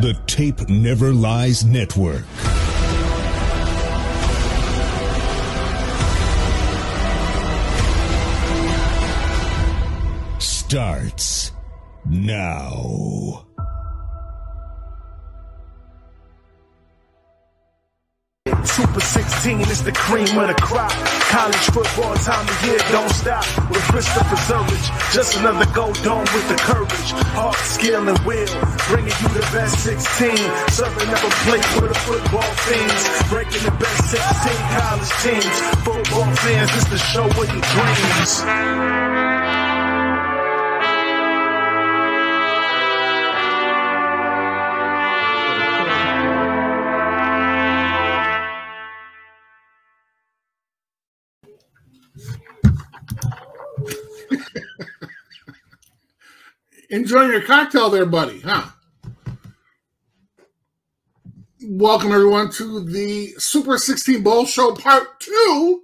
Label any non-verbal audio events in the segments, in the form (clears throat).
The Tape Never Lies Network. Starts now. Super 16 is the cream of the crop. College football time of year don't stop. With Christopher Zorich, just another gold dome with the courage, heart, skill, and will. Bringing you the best 16. Serving up a played for the football fiends. Breaking the best 16 college teams. Football fans, this the show of your dreams. Enjoying your cocktail there, buddy, huh? Welcome, everyone, to the Super 16 Bowl Show Part 2.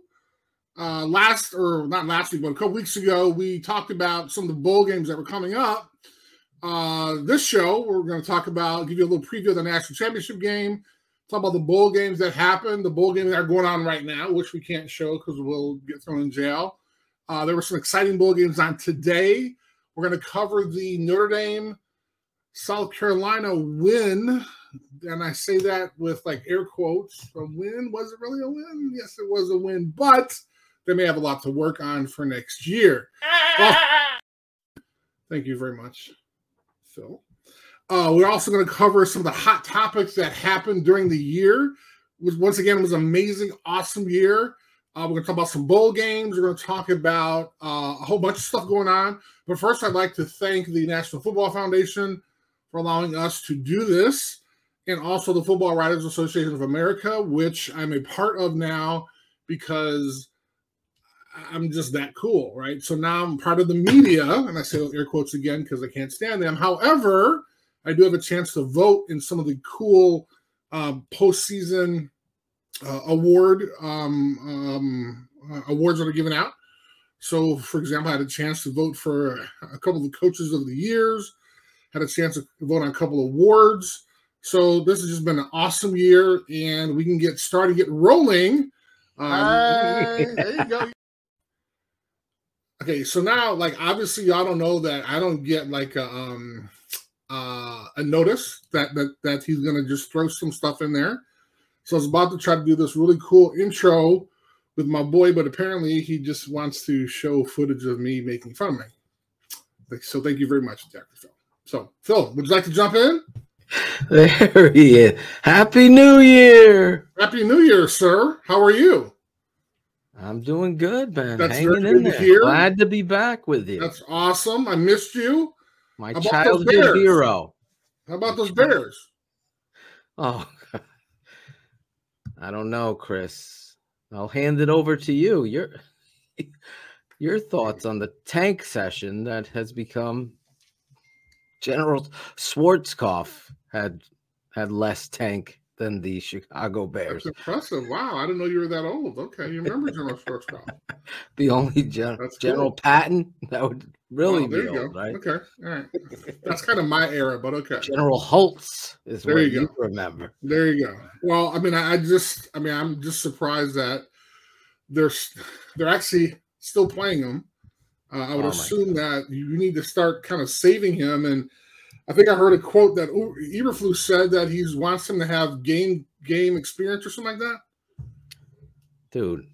Uh, last, or not last week, but a couple weeks ago, we talked about some of the bowl games that were coming up. Uh, this show, we're going to talk about, give you a little preview of the national championship game, talk about the bowl games that happened, the bowl games that are going on right now, which we can't show because we'll get thrown in jail. Uh, there were some exciting bowl games on today. We're going to cover the Notre Dame South Carolina win. And I say that with like air quotes. A win? Was it really a win? Yes, it was a win, but they may have a lot to work on for next year. Well, thank you very much, Phil. Uh, we're also going to cover some of the hot topics that happened during the year. Was once again was an amazing, awesome year. Uh, we're going to talk about some bowl games. We're going to talk about uh, a whole bunch of stuff going on. But first, I'd like to thank the National Football Foundation for allowing us to do this, and also the Football Writers Association of America, which I'm a part of now because I'm just that cool, right? So now I'm part of the media, and I say air quotes again because I can't stand them. However, I do have a chance to vote in some of the cool um, postseason uh, award um, um, uh, awards that are given out. So, for example, I had a chance to vote for a couple of the coaches of the years, had a chance to vote on a couple of awards. So this has just been an awesome year, and we can get started, get rolling. Um, (laughs) there you go. Okay, so now, like, obviously, y'all don't know that I don't get like a um uh, a notice that that that he's gonna just throw some stuff in there. So I was about to try to do this really cool intro with my boy, but apparently he just wants to show footage of me making fun of me. So thank you very much, Dr. Phil. So Phil, would you like to jump in? (laughs) There he is. Happy New Year. Happy New Year, sir. How are you? I'm doing good, man. That's Hanging in there. hear. Glad to be back with you. That's awesome. I missed you. My childhood hero. How about those Bears? Oh, (laughs) I don't know, Chris. I'll hand it over to you. Your your thoughts on the tank session that has become General Schwarzkopf had had less tank than the Chicago Bears. That's impressive. Wow, I didn't know you were that old. Okay, you remember General Schwarzkopf. (laughs) The only gen- That's General cool. Patton that would really Wow, there be you old, go. right? Okay, all right. That's kind of my era, but okay. General Holtz is There what you you, go. remember. There you go. Well, I mean, I, I just, I mean, I'm just surprised that they're they're actually still playing him. Uh, I would Oh, assume that you need to start kind of saving him. And I think I heard a quote that Eberflus said that he wants him to have game game experience or something like that Dude,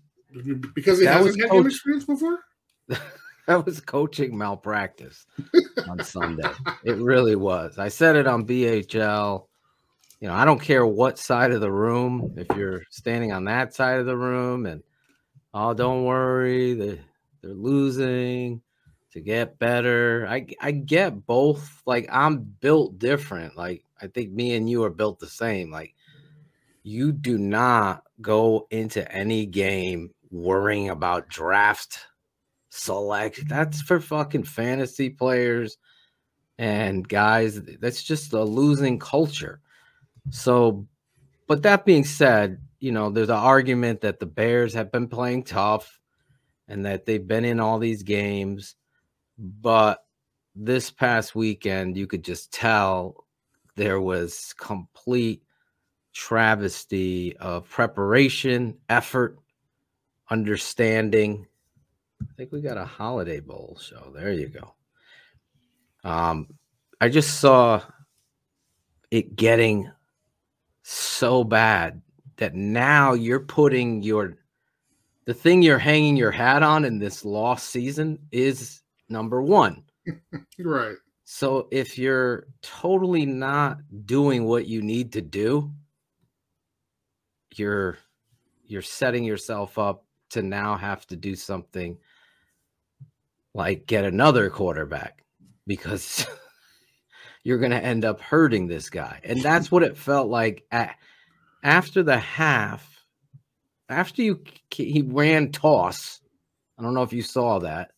because he hasn't had game experience before. (laughs) that was coaching malpractice on Sunday. It really was. I said it on BHL. You know, I don't care what side of the room, if you're standing on that side of the room and oh, don't worry, they they're losing to get better. I I get both. Like I'm built different. Like I think me and you are built the same. Like you do not go into any game worrying about draft select. That's for fucking fantasy players and guys. That's just a losing culture. So, but that being said, you know, there's an argument that the Bears have been playing tough and that they've been in all these games. But this past weekend, you could just tell there was complete travesty of preparation, effort, understanding. I think we got a holiday bowl show. There you go. Um, I just saw it getting so bad that now you're putting your the thing you're hanging your hat on in this lost season is number one. right. So if you're totally not doing what you need to do, you're you're setting yourself up to now have to do something like get another quarterback because (laughs) you're going to end up hurting this guy. And that's what it felt like at, after the half. After you he ran toss. I don't know if you saw that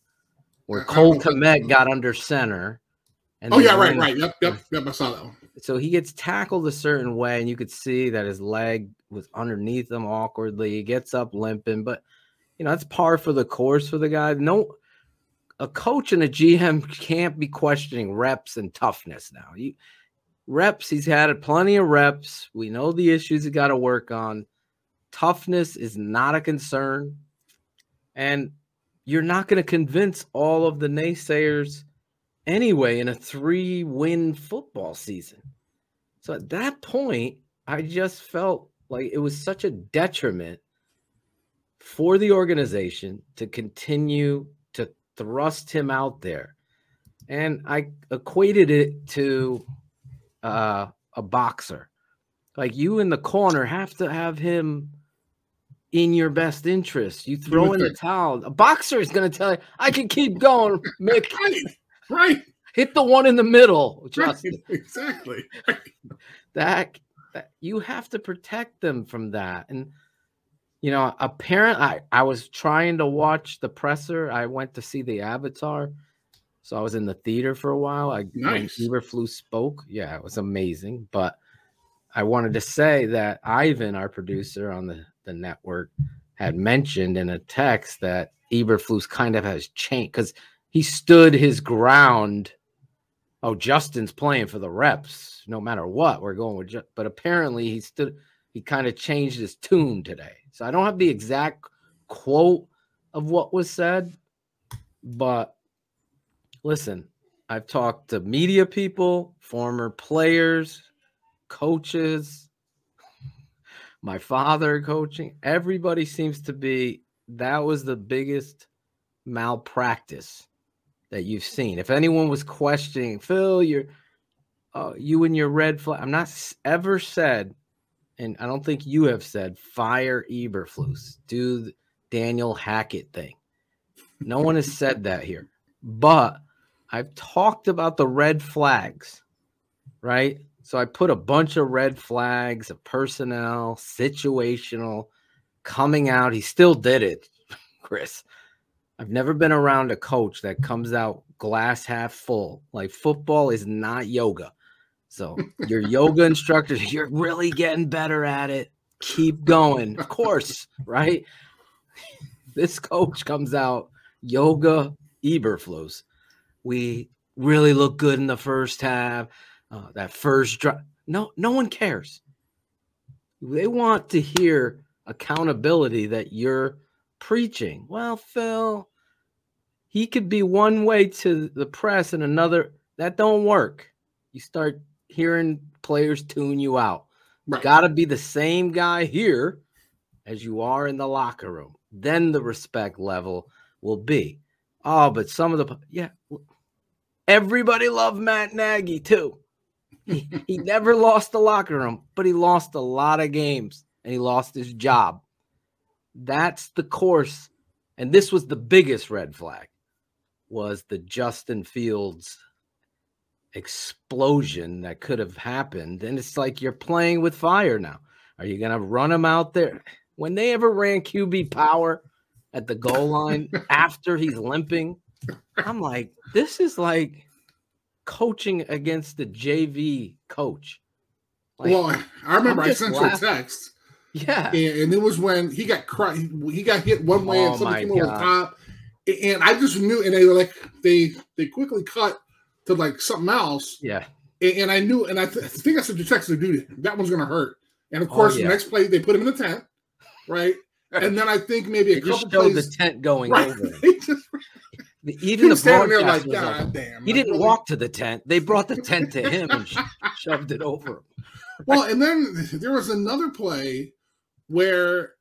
where Cole Kmet got under center. And oh yeah, right, right. Yep, yep, yep. I saw that one. So he gets tackled a certain way, and you could see that his leg was underneath him awkwardly. He gets up limping, but you know that's par for the course for the guy. No, a coach and a GM (laughs) can't be questioning reps and toughness now. You, reps, he's had plenty of reps. We know the issues he got to work on. Toughness is not a concern. And you're not going to convince all of the naysayers anyway in a three win football season. So at that point, I just felt like it was such a detriment for the organization to continue to thrust him out there. And I equated it to uh, a boxer. Like you in the corner have to have him in your best interest. You throw in the towel. A boxer is going to tell you, I can keep going, Mick. (laughs) right. right. Hit the one in the middle. Justin. Right. (laughs) Exactly. that, that you have to protect them from that. And, you know, a parent, I, I was trying to watch the presser. I went to see the Avatar. So I was in the theater for a while. I nice. when Eberflus spoke. Yeah, it was amazing. But I wanted to say that Ivan, our producer on the the network had mentioned in a text that Eberflus kind of has changed because he stood his ground. Oh, Justin's playing for the reps no matter what. We're going with, but apparently he stood, he kind of changed his tune today. So I don't have the exact quote of what was said, but listen, I've talked to media people, former players, coaches, my father coaching. Everybody seems to be that was the biggest malpractice that you've seen. If anyone was questioning Phil, you're uh, you and your red flag. I'm not ever said, and I don't think you have said fire Eberflus, do Nathaniel Hackett thing. No one has said that here, but I've talked about the red flags, right? So I put a bunch of red flags of personnel, situational, coming out. He still did it, (laughs) Chris. I've never been around a coach that comes out glass half full. Like football is not yoga. So (laughs) your yoga instructors, you're really getting better at it. Keep going. Of course, right? (laughs) This coach comes out yoga Eberflus. We really look good in the first half uh, that first drive. No, no one cares. They want to hear accountability that you're preaching. Well, Phil, he could be one way to the press and another. That don't work. You start hearing players tune you out. Right. Got to be the same guy here as you are in the locker room. Then the respect level will be. Oh, but some of the yeah, everybody loved Matt Nagy too he, never lost the locker room, but he lost a lot of games and he lost his job. That's the course. And this was the biggest red flag was the Justin Fields explosion that could have happened. And it's like you're playing with fire now. Are you going to run him out there? When they ever ran QB power at the goal line (laughs) after he's limping, I'm like, this is like coaching against the JV coach. Like, well, I remember I sent you a text. Yeah, and, and, it was when he got cr- he got hit one way oh and something came over the top, and I just knew. And they were like they they quickly cut to like something else. Yeah, and, and I knew, and I, th- I think I said to Texas, dude, that one's gonna hurt. And of oh, course, Oh, yeah. the next play they put him in the tent, right? (laughs) And then I think maybe a They just couple showed plays. the tent going (laughs) right, over. they just, The- he Even the broadcast like, God damn. he didn't really? walk to the tent. They brought the tent to him and (laughs) shoved it over. Well, and then there was another play where,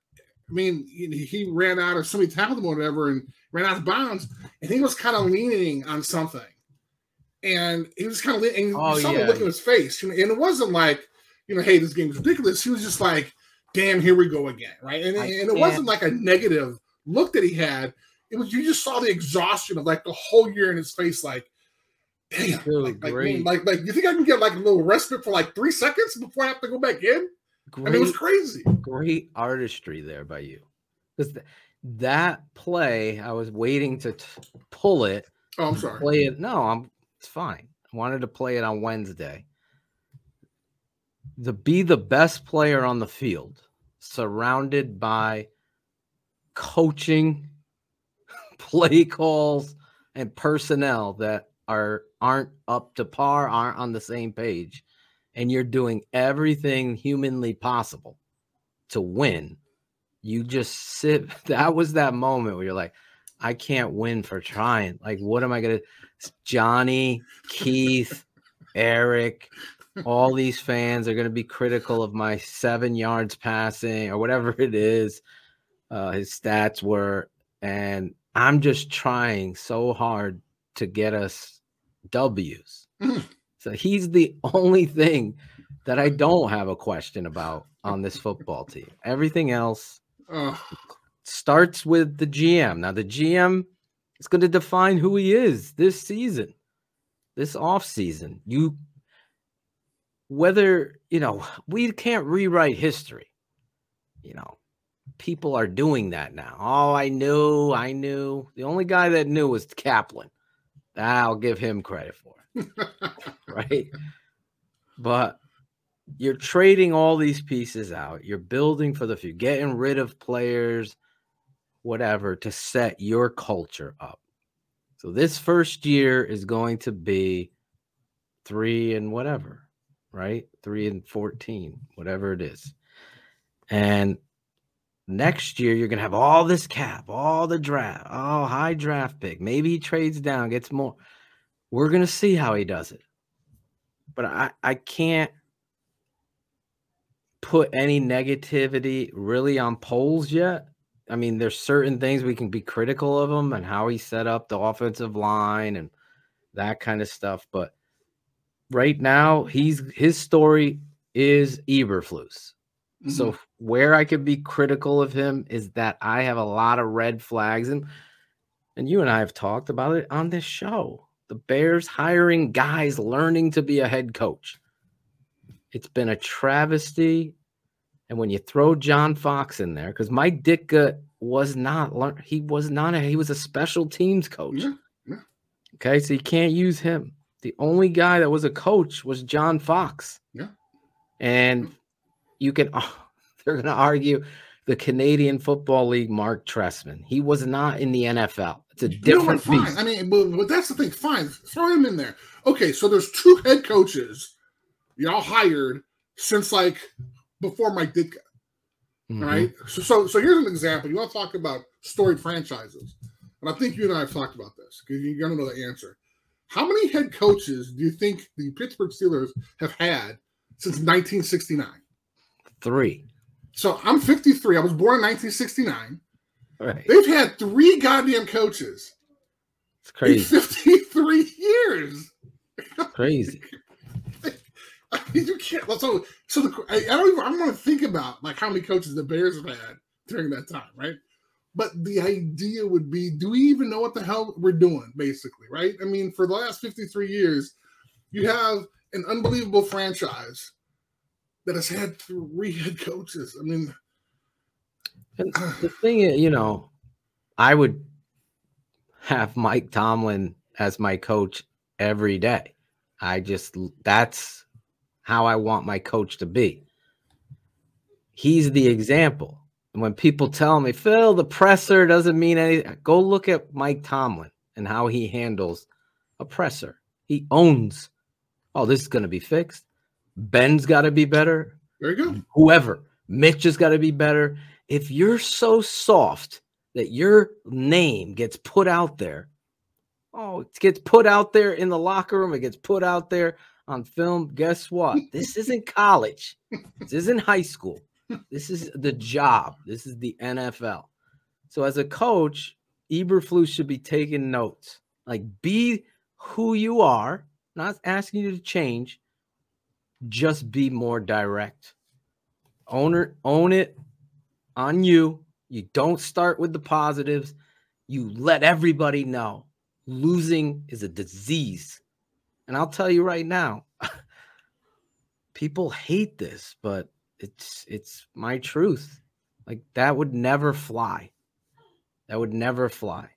I mean, he, ran out of somebody tackled him or whatever and ran out of bounds, and he was kind of leaning on something. And he was kind of leaning, and Oh, the yeah. look in his face. And it wasn't like, you know, hey, this game's ridiculous. He was just like, damn, here we go again. Right. And, I and it can't- wasn't like a negative look that he had. It was, you just saw the exhaustion of like the whole year in his face, like, damn, like, like, great. man, like, like, you think I can get like a little respite for like three seconds before I have to go back in? I mean, it was crazy. great artistry there by you. Because that play, I was waiting to t- pull it, Oh, I'm sorry. play it. No, I'm it's fine. I wanted to play it on Wednesday. To be the best player on the field, surrounded by coaching, play calls, and personnel that are aren't up to par, aren't on the same page, and you're doing everything humanly possible to win. You just sit. (laughs) That was that moment where you're like, I can't win for trying. Like, what am I gonna? Johnny, Keith, Eric, all these fans are gonna be critical of my seven yards passing or whatever it is. Uh, his stats were, and I'm just trying so hard to get us W's. Mhm. So he's the only thing that I don't have a question about on this football team. Everything else Oh, starts with the GM. Now the GM is going to define who he is this season, this off season. You whether, you know, we can't rewrite history. You know, people are doing that now. Oh, I knew, I knew. The only guy that knew was Kaplan. I'll give him credit for it. (laughs) right? But you're trading all these pieces out. You're building for the future, getting rid of players, whatever, to set your culture up. So this first year is going to be three and whatever, right? Three and 14, whatever it is. And next year, you're going to have all this cap, all the draft, oh, high draft pick. Maybe he trades down, gets more. We're going to see how he does it. But I, I can't put any negativity really on Poles yet. I mean, there's certain things we can be critical of him and how he set up the offensive line and that kind of stuff. But right now, he's his story is Eberflus. So mm-hmm. where I could be critical of him is that I have a lot of red flags and and you and I have talked about it on this show. The Bears hiring guys learning to be a head coach. It's been a travesty. And when you throw John Fox in there, because Mike Ditka was not learn, he was not a he was a special teams coach. Yeah, yeah. Okay, so you can't use him. The only guy that was a coach was John Fox. Yeah. And hmm. You can (laughs) they're gonna argue the Canadian Football League Marc Trestman. He was not in the NFL. It's a different Fine. beast. I mean, but, but that's the thing. Fine, throw him in there. Okay, so there's two head coaches y'all hired since like before Mike Ditka. Mhm. All right. So, so so here's an example. You want to talk about storied franchises, and I think you and I have talked about this because you're gonna know the answer. How many head coaches do you think the Pittsburgh Steelers have had since 1969? Three. So I'm 53. I was born in 1969. Right. They've had three goddamn coaches It's in crazy. 53 years. crazy. (laughs) I mean, you can't. So, so the, I, I don't even. I don't want to think about like how many coaches the Bears have had during that time, right? But the idea would be, do we even know what the hell we're doing, basically, right? I mean, for the last 53 years, you have an unbelievable franchise that has had three head coaches. I mean, And uh, the thing is, you know, I would have Mike Tomlin as my coach every day. I just that's how I want my coach to be. He's the example. And when people tell me, Phil, the presser doesn't mean anything, go look at Mike Tomlin and how he handles a presser. He owns Oh, this is going to be fixed. Ben's got to be better. There you go. Whoever, Mitch has got to be better. If you're so soft that your name gets put out there, oh, it gets put out there in the locker room, it gets put out there on film. Guess what? (laughs) This isn't college. This isn't high school. This is the job. This is the NFL. So as a coach, Eberflus should be taking notes. Like be who you are, not asking you to change. Just be more direct. Owner, own it on you. You don't start with the positives. You let everybody know losing is a disease. And I'll tell you right now, (laughs) people hate this, but it's it's my truth. Like that would never fly. That would never fly.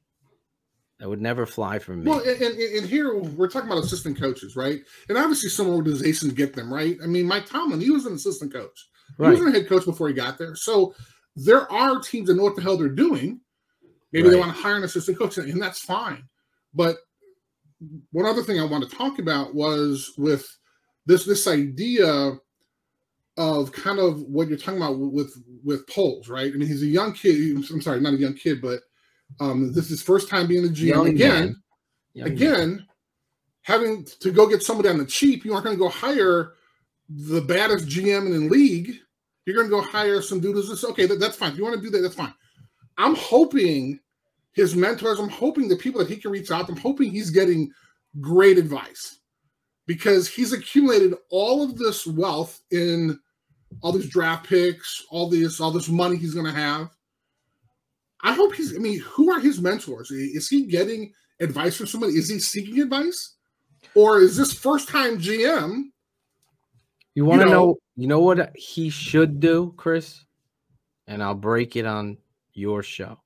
That would never fly for me. Well, and, and, and, here we're talking about assistant coaches, right? And obviously, some organizations get them right. I mean, Mike Tomlin, he was an assistant coach. He right. wasn't a head coach before he got there. So there are teams that know what the hell they're doing. Maybe right. they want to hire an assistant coach, and that's fine. But one other thing I want to talk about was with this this idea of kind of what you're talking about with with Poles, right? I mean, he's a young kid. I'm sorry, not a young kid, but um, this is first time being the GM young again. again, man. having to go get somebody on the cheap, you aren't going to go hire the baddest GM in the league. You're going to go hire some dude who's just okay. That, that's fine. If you want to do that, that's fine. I'm hoping his mentors. I'm hoping the people that he can reach out. I'm hoping he's getting great advice because he's accumulated all of this wealth in all these draft picks, all this, all this money he's going to have. I hope he's. I mean, who are his mentors? Is he getting advice from somebody? Is he seeking advice, or is this first time GM? You want to you know, know? You know what he should do, Chris? And I'll break it on your show.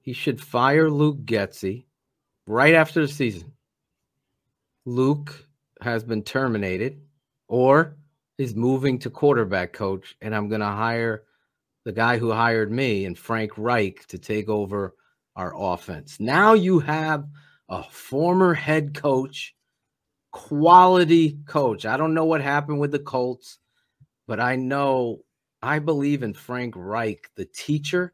He should fire Luke Getsy right after the season. Luke has been terminated, or is moving to quarterback coach, and I'm going to hire the guy who hired me and Frank Reich to take over our offense. Now you have a former head coach, quality coach. I don't know what happened with the Colts, but I know I believe in Frank Reich, the teacher,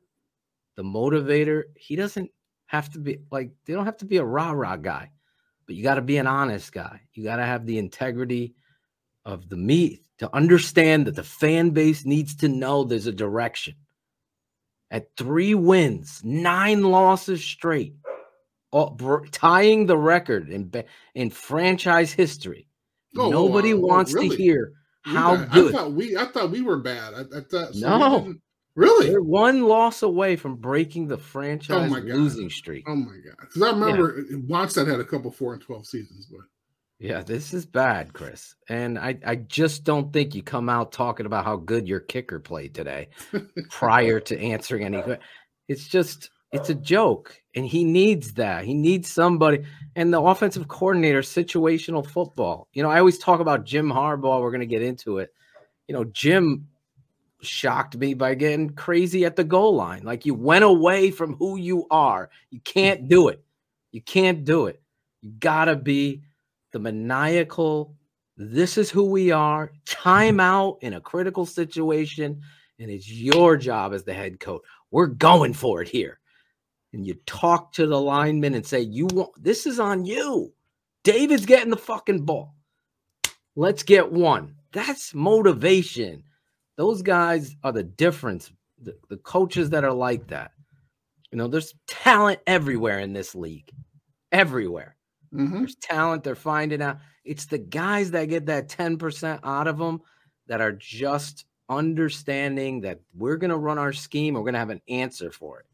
the motivator. He doesn't have to be like, they don't have to be a rah rah guy, but you got to be an honest guy. You got to have the integrity of the meat to understand that the fan base needs to know there's a direction. At three wins, nine losses straight, tying the record in in franchise history. Oh, Nobody uh, wants really? to hear how good. I thought we I thought we were bad. I, I thought so no. Really? They're one loss away from breaking the franchise oh losing streak. Oh my god! Because I remember yeah. Wannstedt had a couple four and twelve seasons, but yeah, this is bad, Chris. And I, I just don't think you come out talking about how good your kicker played today prior to answering any. It's just, it's a joke. And he needs that. He needs somebody. And the offensive coordinator, situational football. You know, I always talk about Jim Harbaugh. We're going to get into it. You know, Jim shocked me by getting crazy at the goal line. Like you went away from who you are. You can't do it. You can't do it. You got to be the maniacal, this is who we are, time out in a critical situation, and it's your job as the head coach. We're going for it here. And you talk to the lineman and say, You want this is on you. David's getting the fucking ball. Let's get one. That's motivation. Those guys are the difference. The, the coaches that are like that. You know, there's talent everywhere in this league. Everywhere. Mm-hmm. There's talent. They're finding out. It's the guys that get that 10% out of them that are just understanding that we're going to run our scheme. We're going to have an answer for it.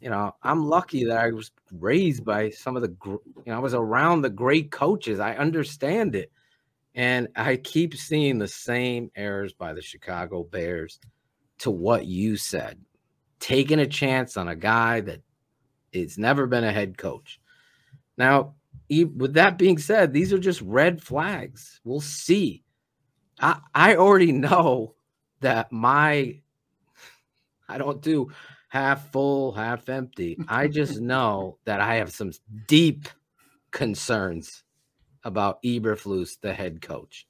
You know, I'm lucky that I was raised by some of the, you know, I was around the great coaches. I understand it. And I keep seeing the same errors by the Chicago Bears to what you said. Taking a chance on a guy that it's never been a head coach. Now, with that being said, these are just red flags. We'll see. I I already (laughs) know that my I don't do half full, half empty. I just (laughs) know that I have some deep concerns about Eberflus, the head coach.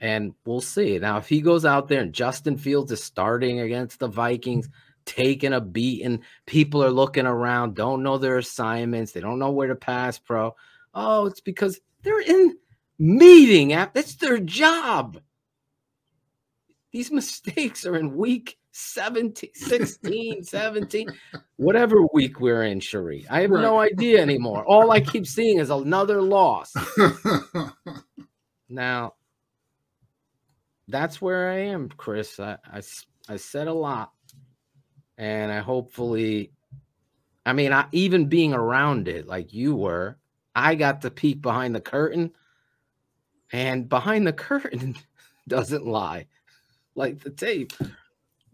And we'll see. Now, if he goes out there and Justin Fields is starting against the Vikings, taking a beat, and people are looking around, don't know their assignments, they don't know where to pass pro. Oh, it's because they're in meeting. That's their job. These (laughs) mistakes are in week 17, 16, (laughs) 17, whatever week we're in, Cherie. I have right. no idea anymore. All I keep seeing is another loss. (laughs) now, that's where I am, Chris. I, I, I said a lot, and I hopefully, I mean, I, even being around it like you were, I got to peek behind the curtain, and behind the (laughs) curtain doesn't lie like the tape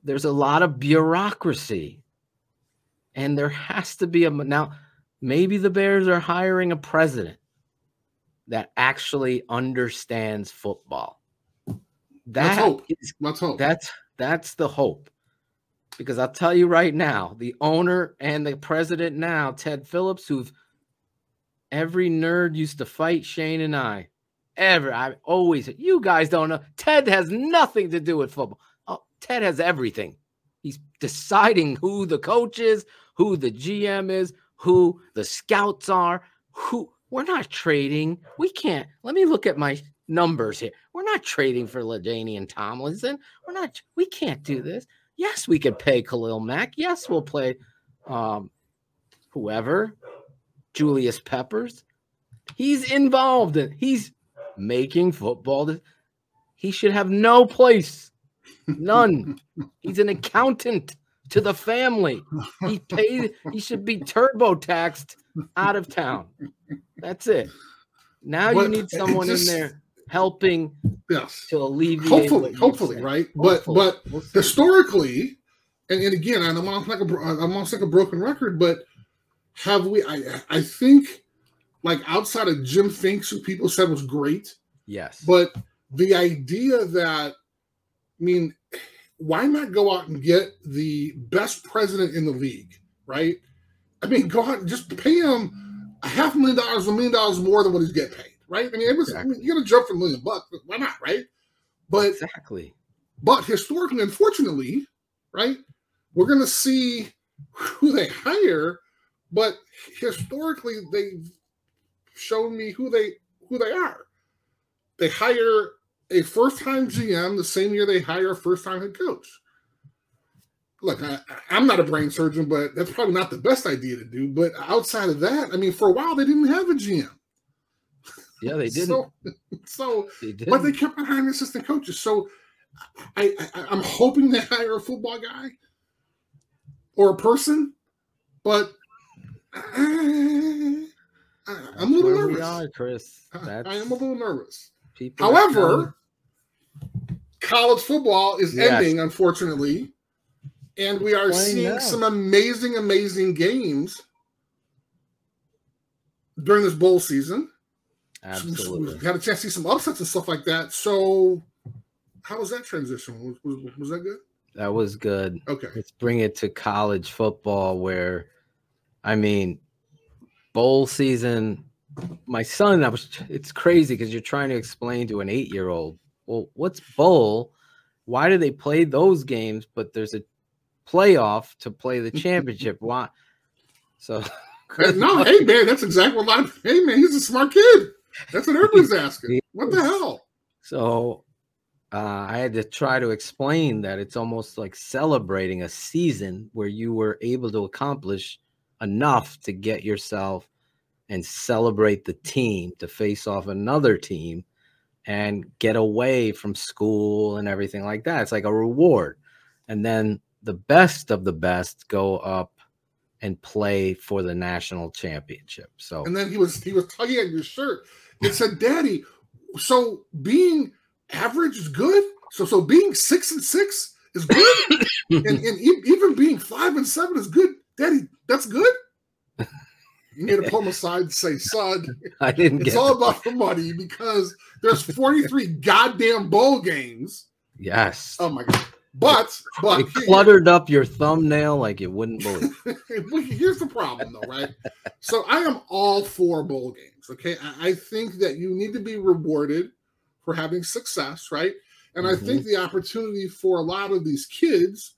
there's a lot of bureaucracy and there has to be a now maybe the bears are hiring a president that actually understands football that let's hope. Is, let's hope. that's that's the hope because i'll tell you right now the owner and the president now ted phillips who've every nerd used to fight shane and i ever i always you guys don't know ted has nothing to do with football Oh, Ted has everything. He's deciding who the coach is, who the GM is, who the scouts are, who we're not trading. We can't. Let me look at my numbers here. We're not trading for LaDainian Tomlinson. We're not, we can't do this. Yes, we could pay Khalil Mack. Yes, we'll play um, whoever, Julius Peppers. He's involved in, he's making football. He should have no place None. (laughs) He's an accountant to the family. He paid, he should be turbo taxed out of town. That's it. Now but you need someone just, in there helping yes. to alleviate. Hopefully, hopefully, right? Hopefully. But but we'll historically, and, and again, I'm almost like a I'm almost like a broken record, but have we I I think like outside of Jim Finks, who people said was great. Yes. But the idea that I mean, why not go out and get the best president in the league, right? I mean, go out and just pay him a half a million dollars, a million dollars more than what he's getting paid, right? I mean, it was, exactly. I mean, you're gonna jump for a million bucks, but why not, right? But exactly. But historically, unfortunately, right, we're gonna see who they hire, but historically they've shown me who they who they are. They hire a first time GM the same year they hire a first time head coach. Look, I, am not a brain surgeon, but that's probably not the best idea to do. But outside of that, I mean, for a while they didn't have a GM. Yeah, they didn't. so, (laughs) so they didn't. but they kept on hiring assistant coaches. So I, I, I'm hoping they hire a football guy or a person, but eh, I, am a little nervous. We Are, Chris. I, I am a little nervous. People However, college football is yes. ending, unfortunately, and we are seeing now. some amazing, amazing games during this bowl season. Absolutely, we had a chance to see some upsets and stuff like that. So, how was that transition? Was, was, was that good? That was good. Okay, let's bring it to college football, where, I mean, bowl season my son, I was it's crazy because you're trying to explain to an eight year old, well, what's bowl? Why do they play those games? But there's a playoff to play the championship. Why? So (laughs) uh, no, hey man, that's exactly what I'm hey man, he's a smart kid. That's what everybody's (laughs) asking. What the hell? So uh, I had to try to explain that it's almost like celebrating a season where you were able to accomplish enough to get yourself and celebrate the team to face off another team and get away from school and everything like that. It's like a reward. And then the best of the best go up and play for the national championship. So and then he was he was tugging at your shirt. It said, "Daddy, so being average is good. So so being six and six is good, (laughs) and, and even being five and seven is good. Daddy, that's good." You need to pull him aside and say, son, (laughs) I didn't it's all about the money because there's 43 goddamn bowl games. Yes. Oh my god. But but it cluttered up your thumbnail like you wouldn't (laughs) believe. here's the problem though, right? so I am all for bowl games. Okay. I, I, think that you need to be rewarded for having success, right? And mm-hmm. I think the opportunity for a lot of these kids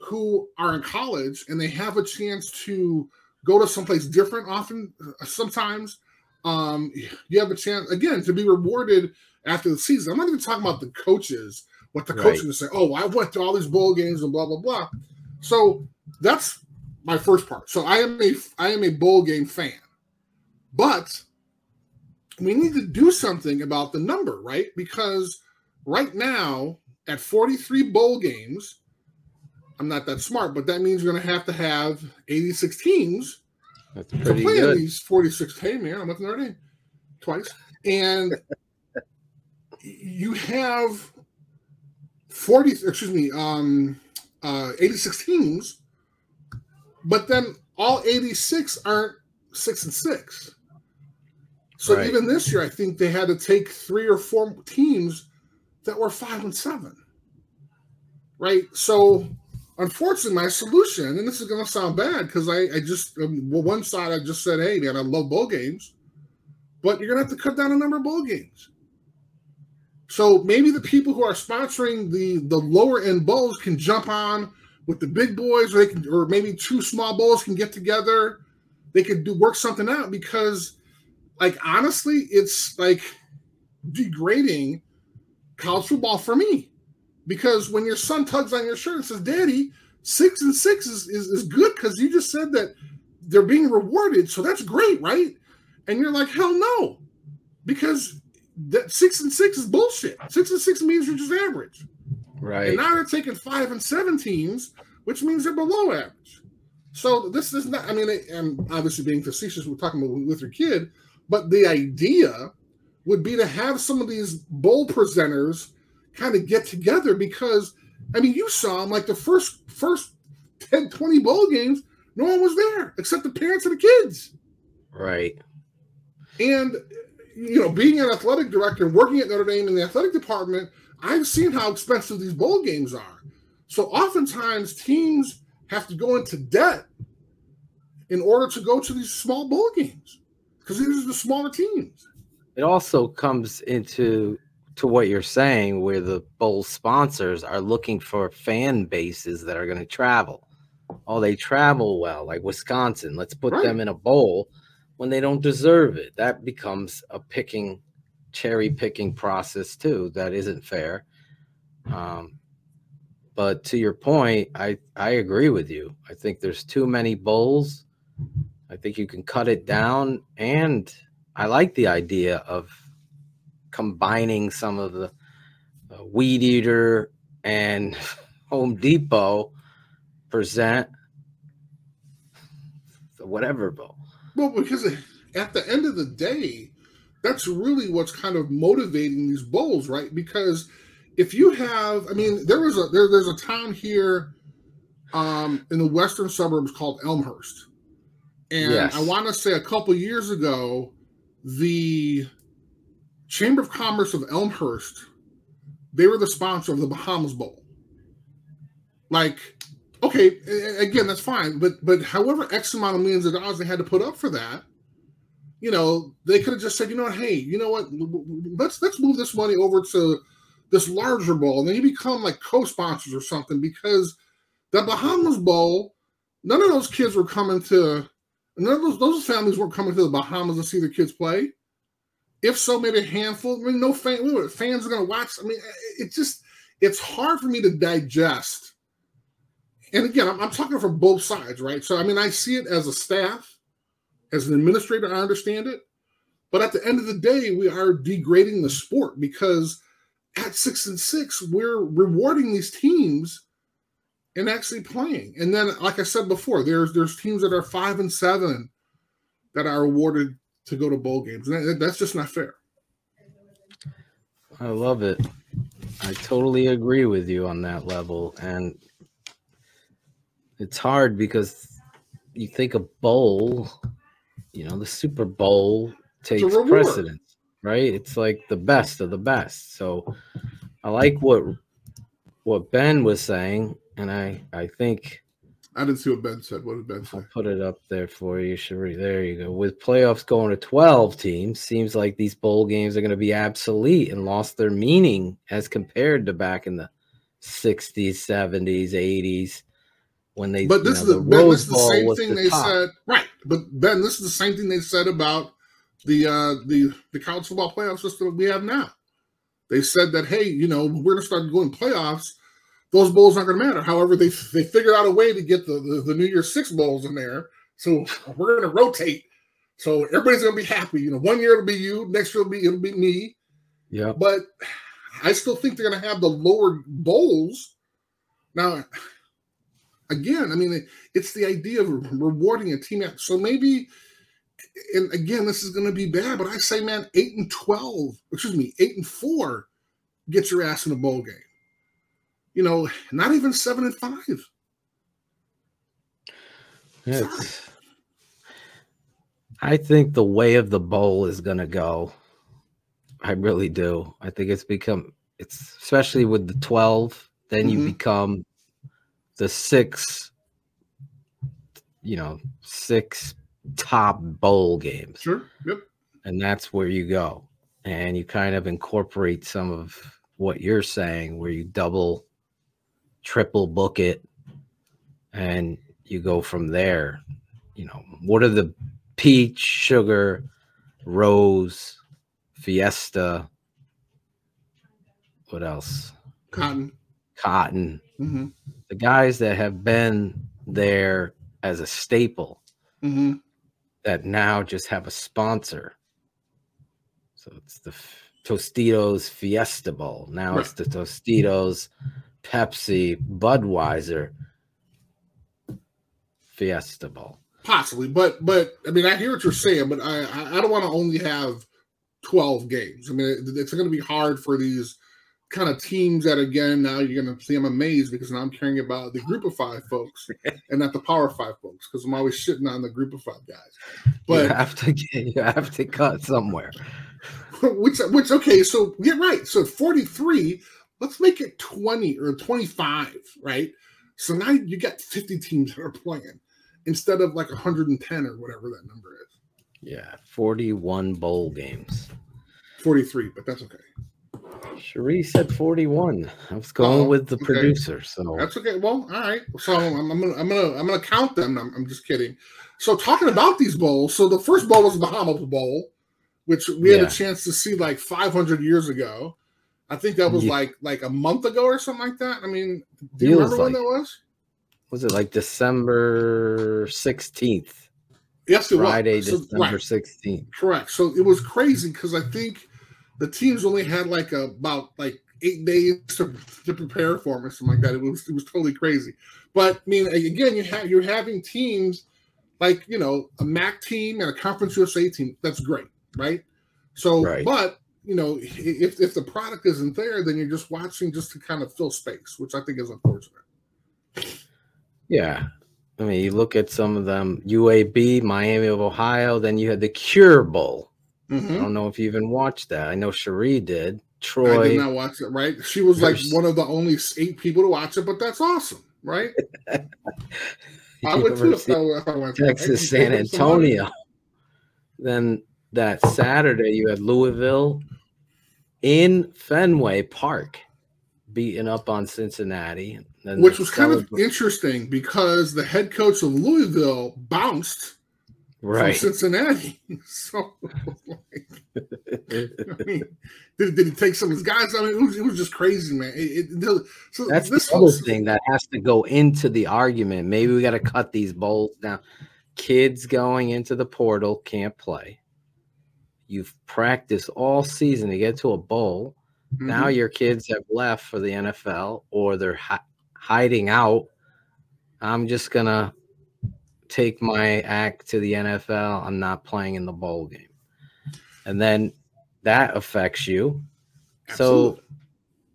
who are in college and they have a chance to go to someplace different often uh, sometimes um you have a chance again to be rewarded after the season i'm not even talking about the coaches what the coach right. is say oh i went to all these bowl games and blah blah blah so that's my first part so i am a i am a bowl game fan but we need to do something about the number right because right now at 43 bowl games I'm not that smart, but that means you're going to have to have 86 teams That's to play good. these 46. Hey, man, I'm with already twice. And (laughs) you have 40, excuse me, um, uh, 86 teams, but then all 86 aren't six and six. So right. even this year, I think they had to take three or four teams that were five and seven. Right. So unfortunately, my solution, and this is going to sound bad because I, I just, um, well, one side I just said, hey, man, I love bowl games, but you're going to have to cut down a number of bowl games. So maybe the people who are sponsoring the the lower end bowls can jump on with the big boys, or they can, or maybe two small bowls can get together. They could do work something out because, like, honestly, it's like degrading college football for me because when your son tugs on your shirt and says, Daddy, six and six is, is, is good because you just said that they're being rewarded. So that's great, right? And you're like, hell no. Because that six and six is bullshit. Six and six means you're just average. Right. And now they're taking five and seven teams, which means they're below average. So this is not, I mean, I'm obviously being facetious, we're talking about with your kid, but the idea would be to have some of these bowl presenters kind of get together because I mean you saw them like the first first 10, 20 bowl games, no one was there except the parents and the kids. Right. And you know, being an athletic director and working at Notre Dame in the athletic department, I've seen how expensive these bowl games are. So oftentimes teams have to go into debt in order to go to these small bowl games because these are the smaller teams. It also comes into to what you're saying, where the bowl sponsors are looking for fan bases that are going to travel. Oh, they travel well, like Wisconsin. Let's put right. them in a bowl when they don't deserve it. That becomes a picking, cherry picking process too. That isn't fair. Um, but to your point, I I agree with you. I think there's too many bowls. I think you can cut it down, and I like the idea of combining some of the uh, weed eater and (laughs) Home Depot present the whatever bowl. Well, because at the end of the day, that's really what's kind of motivating these bowls, right? Because if you have, I mean, there was a there, there's a town here um, in the western suburbs called Elmhurst, and yes. I want to say a couple years ago, the Chamber of Commerce of Elmhurst, they were the sponsor of the Bahamas Bowl. Like, okay, again, that's fine, but but however X amount of millions of dollars they had to put up for that, you know, they could have just said, you know what, hey, you know what, let's let's move this money over to this larger bowl, and then you become like co-sponsors or something because the Bahamas Bowl, none of those kids were coming to, none of those those families weren't coming to the Bahamas to see their kids play. If so, maybe a handful. I mean, no fan, fans are going to watch. I mean, it just it's hard for me to digest. And again, I'm, I'm talking from both sides, right? So, I mean, I see it as a staff, as an administrator, I understand it. But at the end of the day, we are degrading the sport because at six and six, we're rewarding these teams and actually playing. And then, like I said before, there's there's teams that are five and seven that are awarded to go to bowl games. And that's just not fair. I love it. I totally agree with you on that level. And it's hard because you think a bowl, you know, the Super Bowl takes precedence, right? It's like the best of the best. So I like what what Ben was saying, and I I think I didn't see what Ben said. What did Ben say? I'll put it up there for you, Sheree. There you go. With playoffs going to 12 teams, seems like these bowl games are going to be obsolete and lost their meaning as compared to back in the 60s, 70s, 80s when they. But this you is know, the, ben, this is the same thing the they top. said. Right, but Ben, this is the same thing they said about the uh the the college football playoff system that we have now. They said that hey, you know, we're going to start going playoffs. Those bowls aren't going to matter. However, they they figured out a way to get the, the the New Year's Six bowls in there. So we're going to rotate. So everybody's going to be happy. You know, one year it'll be you, next year it'll be it'll be me. Yeah. But I still think they're going to have the lower bowls. Now, again, I mean, it's the idea of rewarding a team. So maybe, and again, this is going to be bad, but I say, man, eight and twelve, excuse me, eight and four, get your ass in a bowl game. You know, not even seven and five. It's, I think the way of the bowl is going to go. I really do. I think it's become it's especially with the 12, then you Mhm. become the six you know, six top bowl games. Sure. Yep. And that's where you go. And you kind of incorporate some of what you're saying where you double triple book it and you go from there. You know, what are the peach, sugar, rose, fiesta? What else? Cotton. Cotton. Mm-hmm. The guys that have been there as a staple Mm-hmm. that now just have a sponsor. So it's the F- Tostitos Fiesta Bowl. Now it's the Tostitos Pepsi Budweiser Fiesta Bowl. Possibly, but but I mean, I hear what you're saying, but I I I don't want to only have twelve games. I mean, it's going to be hard for these kind of teams that again now you're going to see. I'm amazed because now I'm caring about the group of five folks (laughs) and not the power five folks because I'm always shitting on the group of five guys. you But have to get, you have to cut somewhere. (laughs) which which okay, so yeah, right. So 43, let's make it 20 or 25, right? So now you got 50 teams that are playing instead of like 110 or whatever that number is. Yeah, 41 bowl games. 43, but that's okay. Cherie said 41. I was going Oh, with the okay. producer. So That's okay. Well, all right. So I'm, I'm gonna I'm gonna I'm gonna count them. I'm, I'm just kidding. So talking about these bowls, so the first bowl was the Bahamas Bowl, which we had a chance to see like 500 years ago. I think that was Yeah. like like a month ago or something like that. I mean, do you Feels remember when that was? was it like December 16th? Yes, it Friday, was. So- December right. 16th. Correct. So it was crazy because I think the teams only had like a, about like eight days to, to prepare for them or something like that. It was it was totally crazy. But I mean, again, you have you're having teams like you know a MAC team and a Conference USA team. That's great, right? So, Right. but you know, if if the product isn't there, then you're just watching just to kind of fill space, which I think is unfortunate. Yeah. I mean, you look at some of them UAB, Miami of Ohio, then you had the Cure Bowl. I Mhm. don't know if you even watched that. I know Cherie did. I Troy. did not watch it. Right? She was like one of the only eight people to watch it, but that's awesome, right? (laughs) I would too if I, if I went Texas, San Antonio. Then that Saturday, you had Louisville in Fenway Park beating up on Cincinnati. Which was kind of interesting because the head coach of Louisville bounced right. from Cincinnati. (laughs) So, like, (laughs) I mean, did, did he take some of his guys? I mean, it was, it was just crazy, man. It, it, so That's this the other was- thing that has to go into the argument. Maybe we got to cut these bowls down. Kids going into the portal can't play. You've practiced all season to get to a bowl. Now Mhm. your kids have left for the NFL or they're hi- hiding out. I'm just going to take my act to the NFL. I'm not playing in the bowl game. And then that affects you. Absolutely. So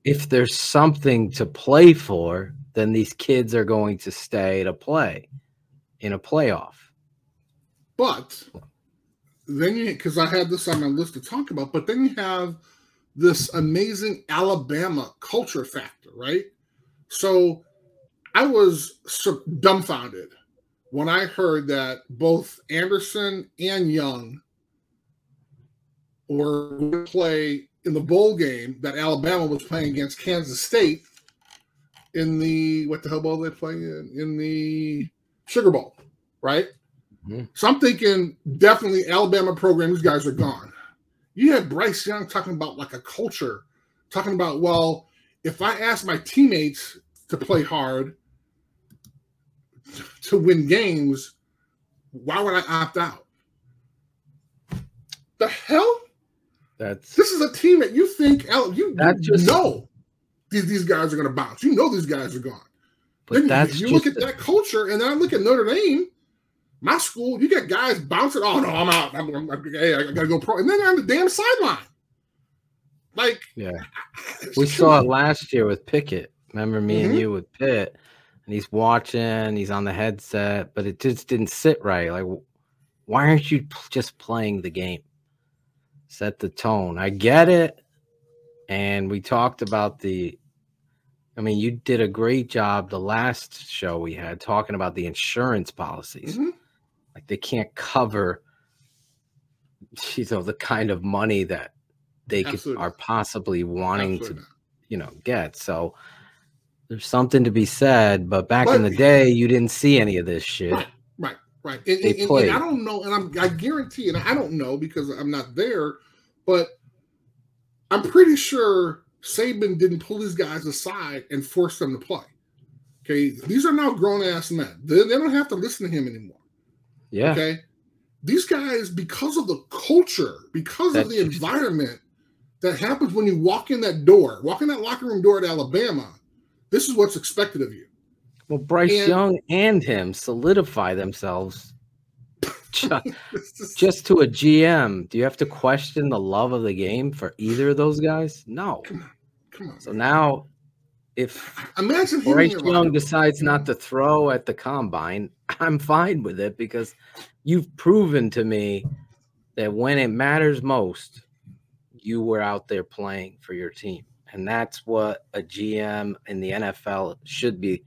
if there's something to play for, then these kids are going to stay to play in a playoff. But then you, because I had this on my list to talk about, but then you have this amazing Alabama culture factor, right? So I was so dumbfounded when I heard that both Anderson and Young were going to play in the bowl game that Alabama was playing against Kansas State in the what the hell bowl they playing in? In the Sugar Bowl, right? Mhm. So I'm thinking definitely Alabama program, these guys are gone. You had Bryce Young talking about like a culture, talking about, well, if I ask my teammates to play hard to win games, why would I opt out? The hell? That's This is a team that you think Al- you That just- know these, these guys are going to bounce. You know these guys are gone. but then that's you just look at that culture, and then I look at Notre Dame. My school, you got guys bouncing. Oh no, I'm out. I'm, I'm, I'm- hey, I gotta go pro, and then they're on the damn sideline. Like, yeah. We saw it last year with Pickett. Remember me Mhm. and you with Pitt, and he's watching. He's on the headset, but it just didn't sit right. Like, why aren't you just playing the game? Set the tone. I get it, and we talked about the. I mean, you did a great job the last show we had talking about the insurance policies. Mhm. Like they can't cover, you know, the kind of money that they could, are possibly wanting Absolutely to you know get so there's something to be said but back in the day you didn't see any of this shit Right, right, right. And, They and- and- played. and I don't know, and I'm, I guarantee, and I don't know because I'm not there, but I'm pretty sure Saban didn't pull these guys aside and force them to play. Okay, these are now grown ass men. They, they don't have to listen to him anymore. yeah Okay, these guys, because of the culture, because of the environment that happens when you walk in that door, walk in that locker room door at Alabama. This is what's expected of you. well bryce and- young and him solidify themselves just- just to a gm do you have to question the love of the game for either of those guys no come on. come on. so now if imagine Bryce Young decides not to throw at the combine, (laughs) I'm fine with it because you've proven to me that when it matters most, you were out there playing for your team. And that's what a GM in the NFL should be.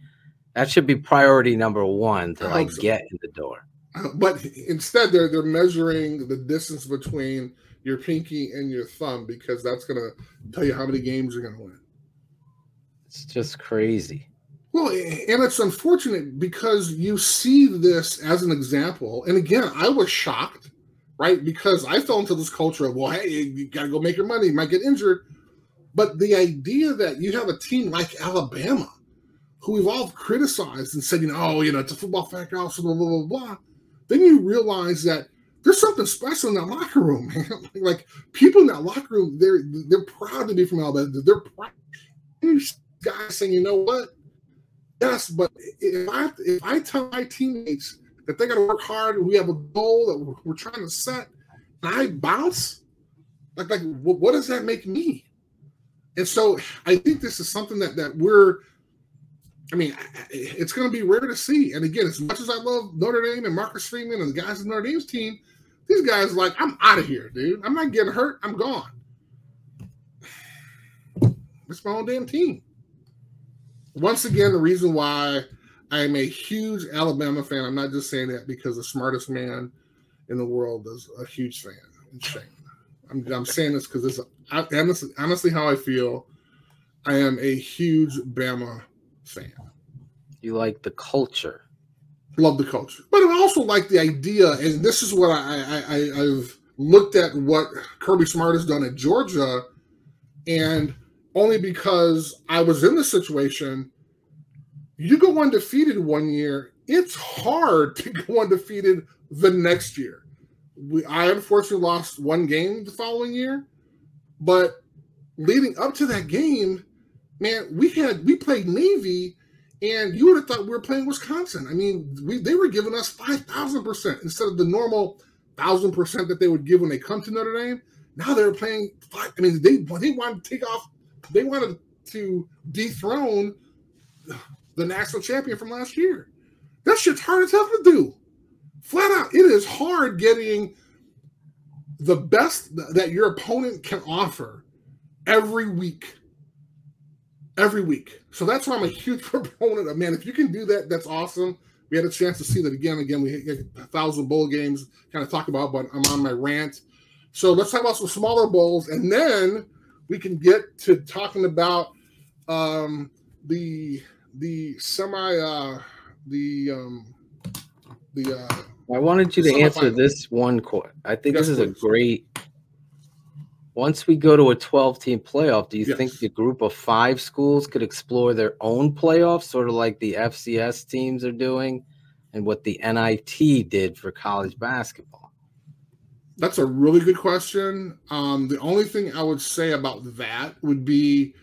That should be priority number one to like so. get in the door. Uh, but instead they're they're measuring the distance between your pinky and your thumb because that's going to tell you how many games you're going to win. It's just crazy. Well, and it's unfortunate because you see this as an example. And again, I was shocked, right? Because I fell into this culture of, well, hey, you got to go make your money, you might get injured. But the idea that you have a team like Alabama, who we've all criticized and said, you know, oh, you know, it's a football factor, blah, blah, blah, blah. Then you realize that there's something special in that locker room, (laughs) man. like people in that locker room, they're they're proud to be from Alabama. They're proud. Guys saying, you know what? Yes, but if I if I tell my teammates that they got to work hard, we have a goal that we're, we're trying to set, and I bounce, like like what, what does that make me? And so I think this is something that that we're. I mean, it's going to be rare to see. And again, as much as I love Notre Dame and Marcus Freeman and the guys in Notre Dame's team, these guys like, I'm out of here, dude. I'm not getting hurt. I'm gone. It's my own damn team. Once again, the reason why I am a huge Alabama fan, I'm not just saying that because the smartest man in the world is a huge fan. Insane. I'm, I'm saying this because it's I, honestly, honestly how I feel. I am a huge Bama fan. You like the culture. Love the culture, but I also like the idea, and this is what I, I, I I've looked at what Kirby Smart has done at Georgia, and only because I was in the situation. You go undefeated one year, it's hard to go undefeated the next year. We, I unfortunately lost one game the following year, but leading up to that game, man, we had we played Navy, and you would have thought we were playing Wisconsin. I mean, we they were giving us five thousand percent instead of the normal thousand percent that they would give when they come to Notre Dame. Now they're playing. Five, I mean, they they wanted to take off. They wanted to dethrone the national champion from last year. That shit's hard as hell to do. Flat out, it is hard getting the best that your opponent can offer every week. every week. So that's why I'm a huge (laughs) proponent of man. If you can do that, that's awesome. We had a chance to see that again. Again, we had a thousand bowl games. Kind of talk about, but I'm on my rant. So let's talk about some smaller bowls, and then we can get to talking about um, the the semi uh, the um, the. Uh, I wanted you to answer this one question. I think Yes, this is a great. Once we go to a 12 team playoff, do you think the group of five schools could explore their own playoffs, sort of like the FCS teams are doing and what the NIT did for college basketball? That's a really good question. Um, the only thing I would say about that would be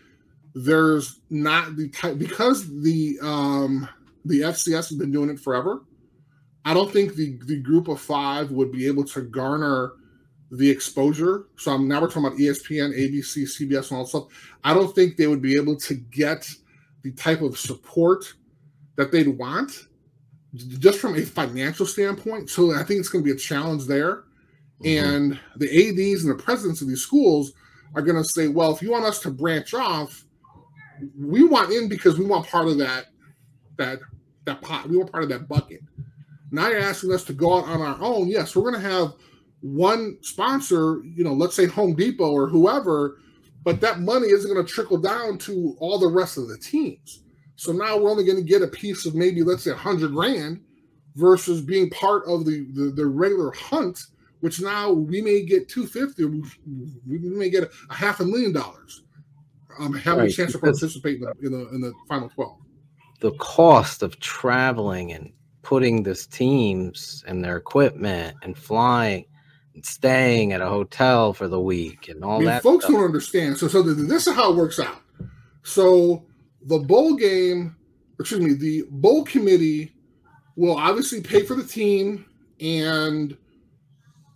there's not the type because the um, the FCS has been doing it forever. I don't think the the group of five would be able to garner the exposure. So I'm now we're talking about ESPN, ABC, CBS, and all that stuff. I don't think they would be able to get the type of support that they'd want just from a financial standpoint. So I think it's going to be a challenge there. Mm-hmm. And the ADs and the presidents of these schools are going to say, well, if you want us to branch off, we want in because we want part of that that that pot. We want part of that bucket. Now you're asking us to go out on our own. Yes, we're going to have one sponsor, you know, let's say Home Depot or whoever, but that money isn't going to trickle down to all the rest of the teams. So now we're only going to get a piece of maybe let's say hundred grand versus being part of the, the the regular hunt, which now we may get two fifty, we, we may get a, a half a million dollars. Um, having Right, a chance to participate in the, in the in the final twelve. The cost of traveling and putting this teams and their equipment and flying and staying at a hotel for the week and all I mean, that. folks stuff. don't understand. So, so th- this is how it works out. So, the bowl game, excuse me, the bowl committee will obviously pay for the team and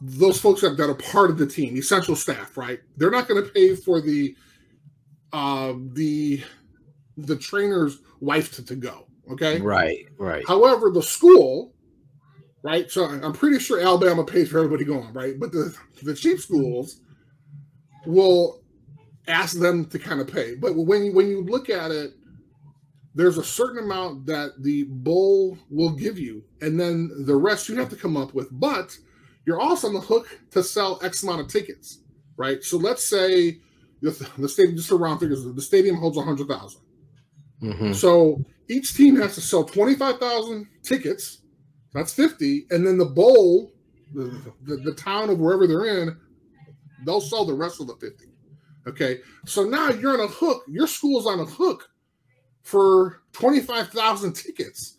those folks that, that are part of the team, essential staff, right? They're not going to pay for the uh, the the trainer's wife to, to go. Okay, Right, right. However, the school, right? So I'm pretty sure Alabama pays for everybody going, right? But the the cheap schools will ask them to kind of pay. But when you when you look at it, there's a certain amount that the bowl will give you, and then the rest you have to come up with. But you're also on the hook to sell X amount of tickets, right? So let's say the, the stadium, just around figures, the stadium holds 100,000. Mhm. So each team has to sell 25,000 tickets. That's 50. And then the bowl, the, the, the town of wherever they're in, they'll sell the rest of the 50. Okay. So now you're on a hook. Your school's on a hook for 25,000 tickets.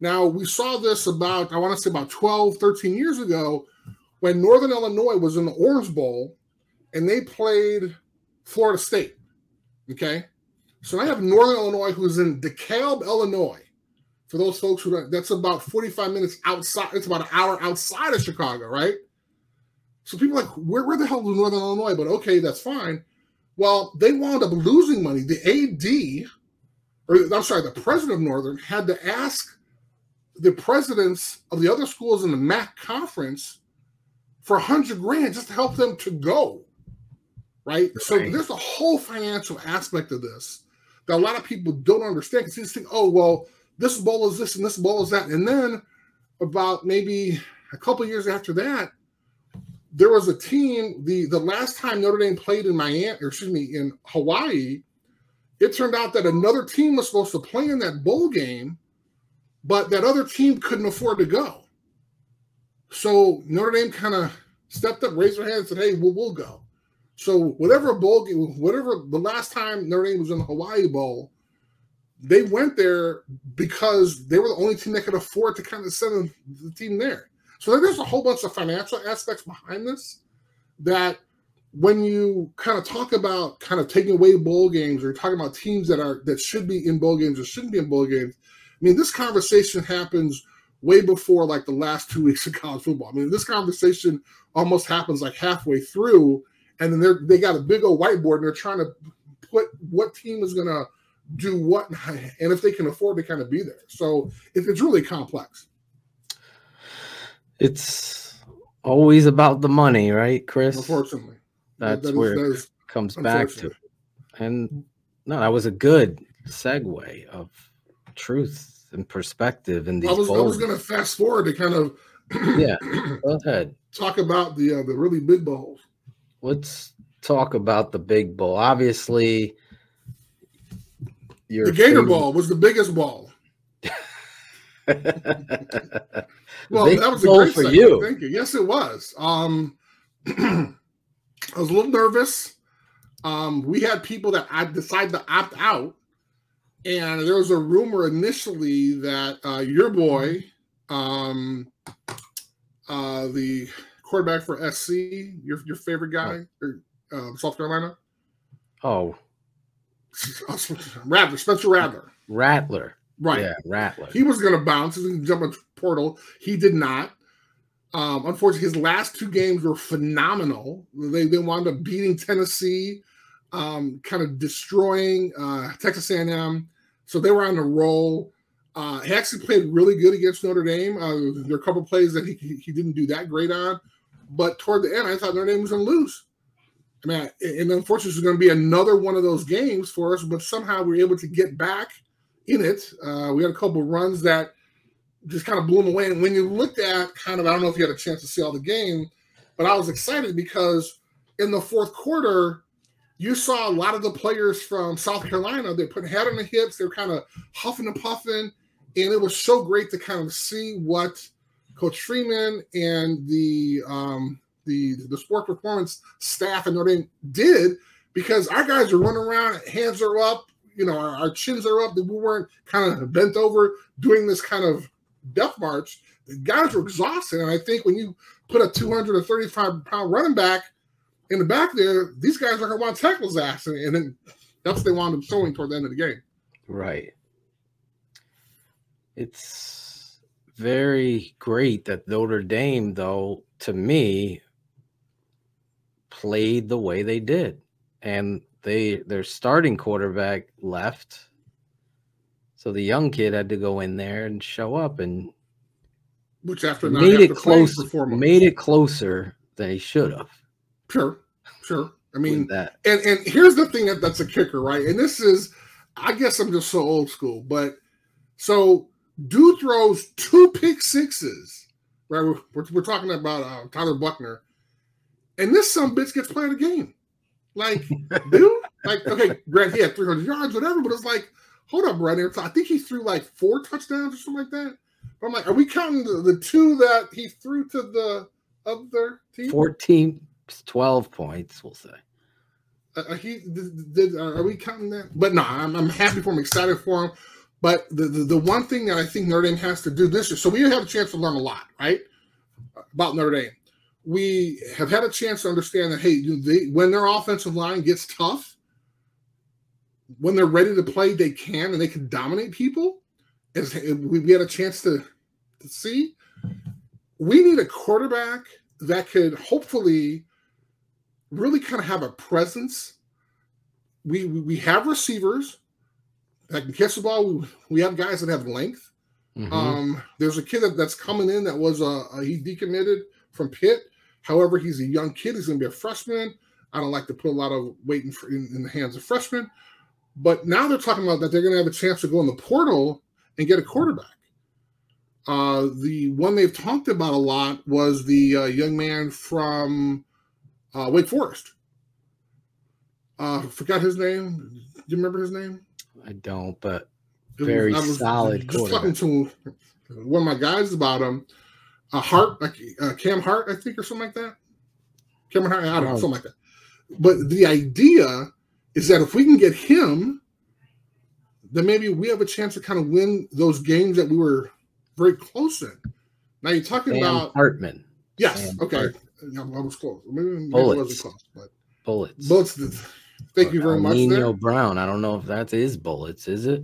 Now, we saw this about, I want to say about 12, 13 years ago when Northern Illinois was in the Orange Bowl and they played Florida State. Okay. So I have Northern Illinois who's in DeKalb, Illinois. For those folks who don't, that's about 45 minutes outside, it's about an hour outside of Chicago, right? So people are like, where, where the hell is Northern Illinois? But okay, that's fine. Well, they wound up losing money. The AD, or I'm sorry, the president of Northern had to ask the presidents of the other schools in the MAC conference for a hundred grand just to help them to go. Right? So there's a whole financial aspect of this that a lot of people don't understand because they just think, oh, well, this bowl is this and this bowl is that. And then about maybe a couple years after that, there was a team, the the last time Notre Dame played in Miami, or excuse me, in Hawaii, it turned out that another team was supposed to play in that bowl game, but that other team couldn't afford to go. So Notre Dame kind of stepped up, raised their hand, and said, "Hey, we'll, we'll go." So whatever bowl game, whatever the last time Notre Dame was in the Hawaii Bowl, they went there because they were the only team that could afford to kind of send the team there. So there's a whole bunch of financial aspects behind this that when you kind of talk about kind of taking away bowl games or talking about teams that are that should be in bowl games or shouldn't be in bowl games, I mean this conversation happens way before like the last two (laughs) weeks of college football. I mean this conversation almost happens like halfway through, and then they're they got a big old whiteboard and they're trying to put what team is gonna do what (laughs) and if they can afford to kind of be there. So it, it's really complex. It's always about the money, right, Chris? Unfortunately, That's That is- where that it is comes back to. And No, that was a good segue of truth and perspective in these. I was I was going to fast forward to kind of Yeah, (clears throat) go ahead. talk about the uh, the really big bowls. Let's talk about the big bowl. Obviously, your The Gator favorite- Ball was the biggest ball. (laughs) Well, Big that was a great for you. Thank you. Yes, it was. Um, (clears throat) I was a little nervous. Um, we had people that I decided to opt out, and there was a rumor initially that uh, your boy, um, uh, the quarterback for SC, your your favorite guy, or, uh, South Carolina, Oh, (laughs) Rattler, Spencer Rattler, Rattler. right? Yeah, Rattler. He was going to bounce. He was going to jump the portal. He did not. Um, unfortunately, his last two games were phenomenal. They, they wound up beating Tennessee, um, kind of destroying uh, Texas A&M. So they were on a roll. Uh, he actually played really good against Notre Dame. Uh, there are a couple plays that he he didn't do that great on, but toward the end, I thought Notre Dame was going to lose. I mean, and unfortunately, it's going to be another one of those games for us. But somehow we were able to get back in it. Uh, we had a couple runs that just kind of blew them away. And when you looked at kind of, I don't know if you had a chance to see all the game, but I was excited because in the fourth quarter, you saw a lot of the players from South Carolina. They put head on the hips. They're kind of huffing and puffing, and it was so great to kind of see what Coach Freeman and the um, the the sport performance staff and Notre Dame did because our guys are running around, hands are up, you know, our, our chins are up. We weren't kind of bent over doing this kind of death march. The guys were exhausted, and I think when you put a 235 pound running back in the back there, these guys are going to want to ass, and, and then that's what they wound up showing toward the end of the game. Right. It's very great that Notre Dame, though, to me, played the way they did. And they their starting quarterback left. So the young kid had to go in there and show up and Which after made it close for four months. made it closer than he should have. sure, sure. I mean, that. and and here's the thing that that's a kicker, right? And this is, I guess I'm just so old school, but so dude throws two pick sixes, right? We're, we're, we're talking about uh, Tyler Buchner, and this some bitch gets played a game, like (laughs) dude, like okay, Grant he had 300 yards, whatever, but it's like, hold up, right there. I think he threw like four touchdowns or something like that. But I'm like, are we counting the, the two that he threw to the other team? 14 12 points, we'll say. Uh, he did, did uh, are we counting that? But no, I'm, I'm happy for him, excited for him. But the, the the one thing that I think Notre Dame has to do this year, so we have a chance to learn a lot, right, about Notre Dame. We have had a chance to understand that hey, they, when their offensive line gets tough, when they're ready to play, they can and they can dominate people. As we, had a chance to, to see, we need a quarterback that could hopefully really kind of have a presence. We, we have receivers that can catch the ball. We, we have guys that have length. Mhm. Um, there's a kid that, that's coming in that was uh, uh, he decommitted from Pitt. However, he's a young kid. He's going to be a freshman. I don't like to put a lot of weight in, in, in the hands of freshmen. But now they're talking about that they're going to have a chance to go in the portal and get a quarterback. Uh, the one they've talked about a lot was the uh, young man from uh, Wake Forest. Uh, forgot his name. Do you remember his name? I don't, but was- Very was solid Just talking to one of my guys about him. A Hart, like uh, Cam Hart, I think, or something like that. Cameron Hart, I don't know, Oh. something like that. But the idea is that if we can get him, then maybe we have a chance to kind of win those games that we were very close in. Now you're talking Sam about Hartman, yes, Sam okay, Hart. Yeah, I was close. Maybe, maybe it Bullets. wasn't close, but bullets. bullets. Thank you very much. Nino Brown. I don't know if that is bullets, is it?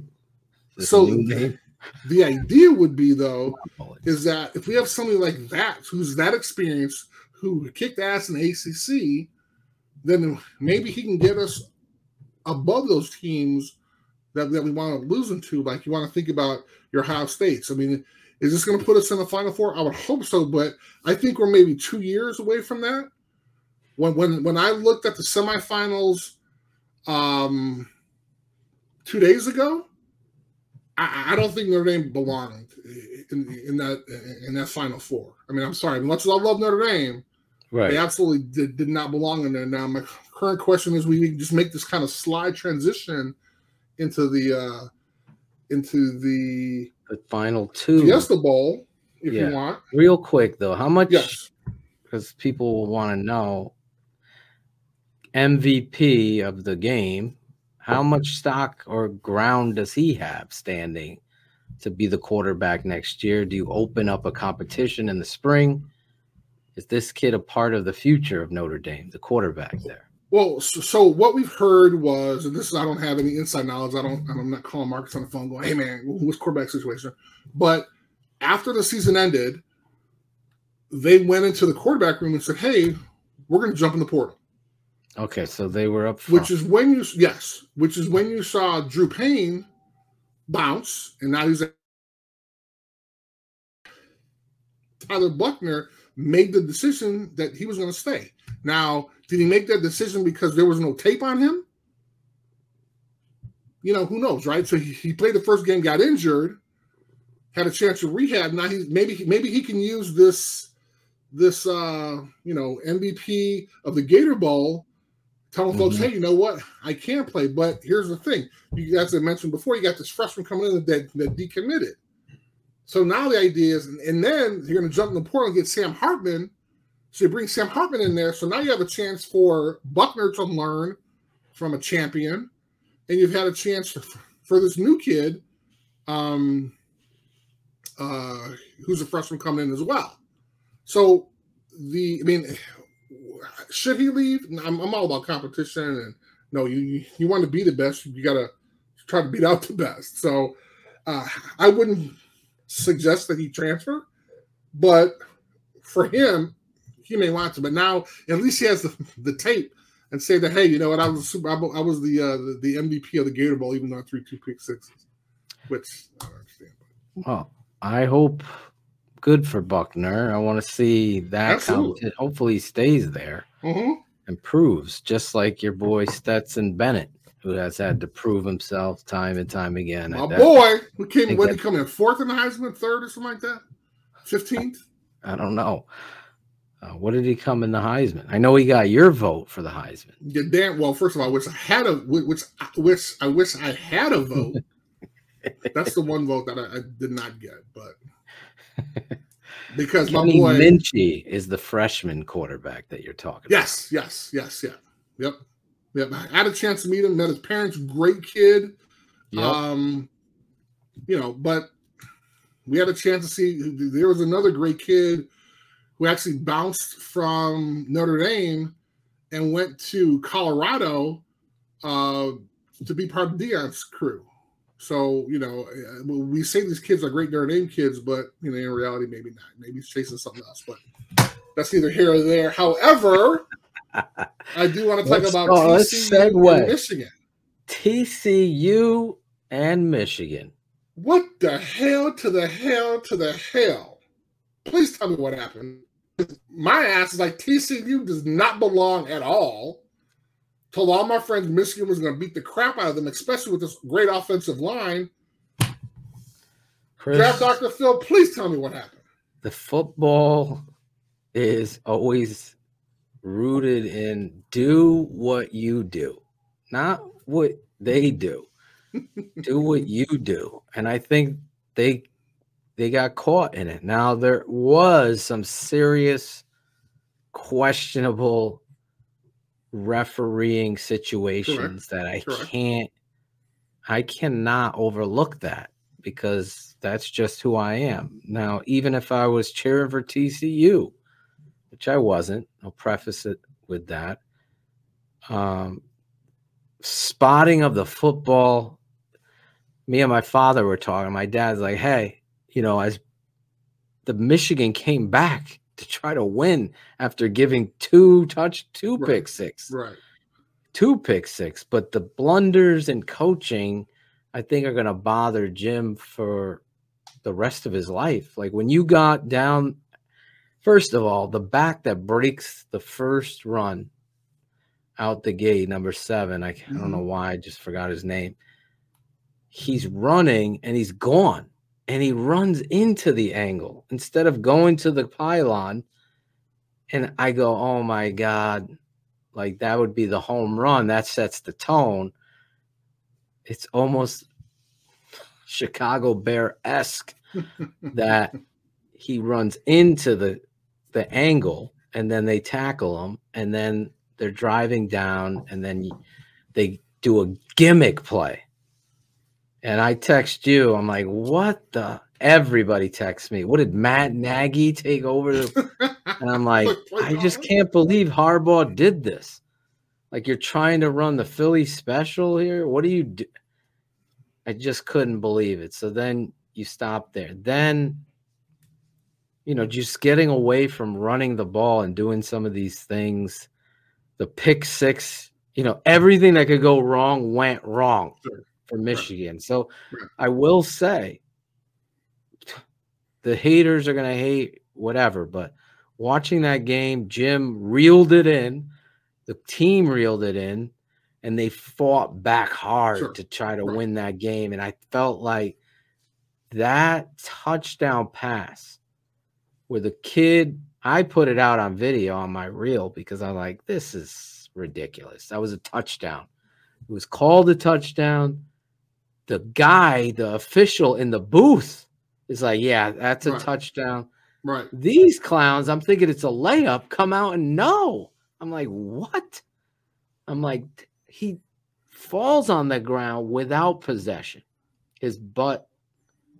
So name? the idea would be though is that if we have somebody like that who's that experienced, who kicked ass in the ACC, then maybe he can get us above those teams that, that we want to lose them to. Like you want to think about your Ohio States. I mean, is this going to put us in the Final Four? I would hope so, but I think we're maybe two years away from that. When when when I looked at the semifinals, um, two days ago, I, I don't think Notre Dame belonged in, in that in that Final Four. I mean, I'm sorry, much as I love Notre Dame, Right. they absolutely did, did not belong in there. Now, my current question is: We just make this kind of slide transition into the uh into the The final two. Fiesta Bowl, if Yeah. you want. Real quick though, how much? Yes. Because people will want to know. MVP of the game. How much stock or ground does he have standing to be the quarterback next year? Do you open up a competition in the spring? Is this kid a part of the future of Notre Dame, the quarterback there? Well, so, so what we've heard was, and this is I don't have any inside knowledge. I don't. I'm not calling Marcus on the phone going, "Hey man, what's quarterback situation?" But after the season ended, they went into the quarterback room and said, "Hey, we're going to jump in the portal." Okay, so they were up front. Which is when you yes, which is when you saw Drew Pyne bounce, and now he's Tyler Buchner made the decision that he was going to stay. Now, did he make that decision because there was no tape on him? You know, who knows, right? So he, he played the first game, got injured, had a chance to rehab. Now he's maybe maybe he can use this this uh you know MVP of the Gator Bowl, telling folks, Mhm. hey, you know what, I can play, but here's the thing: you as I mentioned before, you got this freshman coming in that that decommitted. So now the idea is, and then you're going to jump in the portal and get Sam Hartman. So you bring Sam Hartman in there. So now you have a chance for Buchner to learn from a champion, and you've had a chance for, for this new kid, um, uh, who's a freshman coming in as well. So the, I mean, should he leave? I'm, I'm all about competition, and no, you you, want to be the best, you got to try to beat out the best. So uh, I wouldn't suggest that he transfer, but for him, he may want to. But now at least he has the, the tape and say that hey, you know what? I was super, I I was the, uh, the the MVP of the Gator Bowl, even though I threw two pick sixes, which I don't understand. Well, I hope good for Buchner. I want to see that. Absolutely. Hopefully, he stays there, Mhm. improves, just like your boy Stetson Bennett, who has had to prove himself time and time again. My boy, who came think when he come in fourth in the Heisman, third or something like that, fifteenth. I don't know. Uh, what did he come in the Heisman? I know he got your vote for the Heisman. Yeah, damn. Well, first of all, I wish I had a which wish I wish I had a vote. (laughs) That's the one vote that I, I did not get, but (laughs) because my Kenny boy, Minchey is the freshman quarterback that you're talking about. yes, yes, yes, yeah, yep, yep. I had a chance to meet him. Met his parents. Great kid. Yep. Um, you know, but we had a chance to see. There was another great kid who actually bounced from Notre Dame and went to Colorado uh, to be part of Deion's crew. So you know, uh, we say these kids are great Notre Dame kids, but you know, in reality, maybe not. Maybe he's chasing something else. But that's neither here or there. However, (laughs) I do want to talk Let's about go- let's TCU and. Michigan. TCU and Michigan. What the hell to the hell to the hell? Please tell me what happened. My ass is like TCU does not belong at all. Told all my friends Michigan was going to beat the crap out of them, especially with this great offensive line. Chris, Draft Dr. Phil, please tell me what happened. the football is always rooted in do what you do, not what they do. (laughs) do what you do. And I think they they got caught in it. Now there was some serious questionable refereeing situations that I Correct. can't I cannot overlook that because that's just who I am. Now, even if I was cheering for TCU, which I wasn't, I'll preface it with that. Um, spotting of the football, me and my father were talking. My dad's like, hey, you know, as the Michigan came back to try to win after giving two touch, two Right. pick six Right. two pick six, but the blunders in coaching, I think, are going to bother Jim for the rest of his life. Like when you got down, first of all, the back that breaks the first run out the gate, number seven. I, I don't mm-hmm. know why, I just forgot his name. he's running and he's gone and he runs into the angle instead of going to the pylon. And I go, oh my God, like that would be the home run. That sets the tone. It's almost Chicago Bear esque (laughs) that he runs into the the angle and then they tackle him and then they're driving down and then they do a gimmick play. And I text you, I'm like, what the? Everybody texts me. What did Matt Nagy take over? The, and I'm like, (laughs) I just can't believe Harbaugh did this. Like you're trying to run the Philly special here. What do you do? I just couldn't believe it. So then you stop there. Then, you know, just getting away from running the ball and doing some of these things. The pick six, you know, everything that could go wrong went wrong Sure. Michigan. So I will say the haters are going to hate whatever, but watching that game, Jim reeled it in, the team reeled it in, and they fought back hard Sure. to try to Right. win that game. And I felt like that touchdown pass where the kid, I put it out on video on my reel because I'm like, this is ridiculous. That was a touchdown. It was called a touchdown. The guy, the official in the booth, is like, yeah, that's a Right. touchdown. Right. These clowns, I'm thinking it's a layup, come out and no. I'm like, what? I'm like, he falls on the ground without possession. His butt,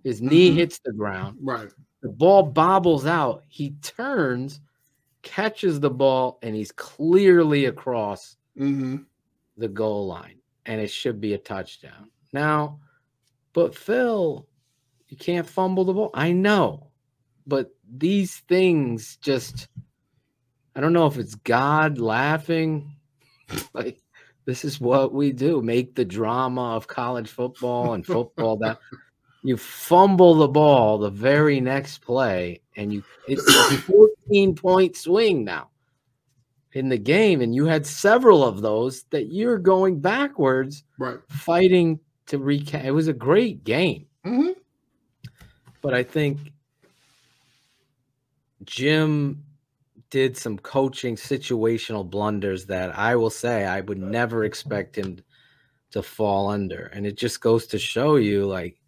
his knee Mhm. hits the ground. Right. The ball bobbles out. He turns, catches the ball, and he's clearly across Mm-hmm. the goal line. And it should be a touchdown. Now, but Phil, you can't fumble the ball. I know. But these things just I don't know if it's God laughing. (laughs) like this is what we do. Make the drama of college football and football that (laughs) you fumble the ball the very next play and you it's a (coughs) 14 point swing now in the game and you had several of those that you're going backwards Right. fighting to recap it was a great game Mm-hmm. but i think jim did some coaching situational blunders that i will say i would never expect him to fall under and it just goes to show you like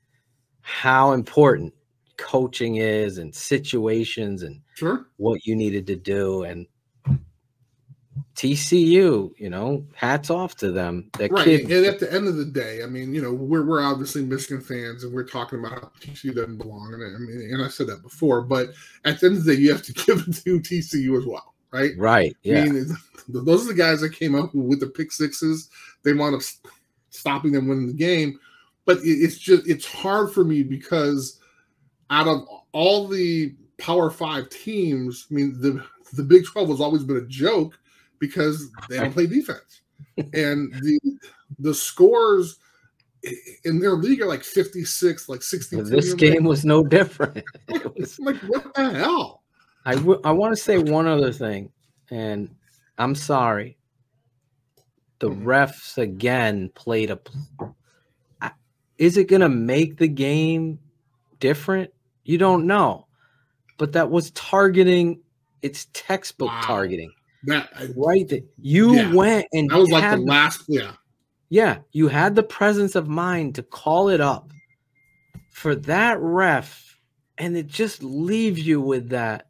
how important coaching is and situations and Sure. what you needed to do and TCU, you know, hats off to them. That Right. kid, And at the end of the day, I mean, you know, we're, we're obviously Michigan fans and we're talking about how TCU doesn't belong. And I mean, and I said that before, but at the end of the day, you have to (laughs) give it to TCU as well. Right. right? Yeah, I mean, those are the guys that came up with the pick sixes. They wound up stopping them winning the game. But it's just it's hard for me because out of all the Power Five teams, I mean the the Big Twelve has always been a joke because they don't play defense, and the the scores in their league are like fifty six, like sixty. this game was no different. (laughs) It was, like what the hell? I w- I want to say one other thing, and I'm sorry. The Mhm. refs again played a. pl- Is it going to make the game different? You don't know, but that was targeting. It's textbook Wow. targeting. That I- right that you Yeah. went and that was like had the last. Yeah, yeah you had the presence of mind to call it up for that ref and it just leaves you with that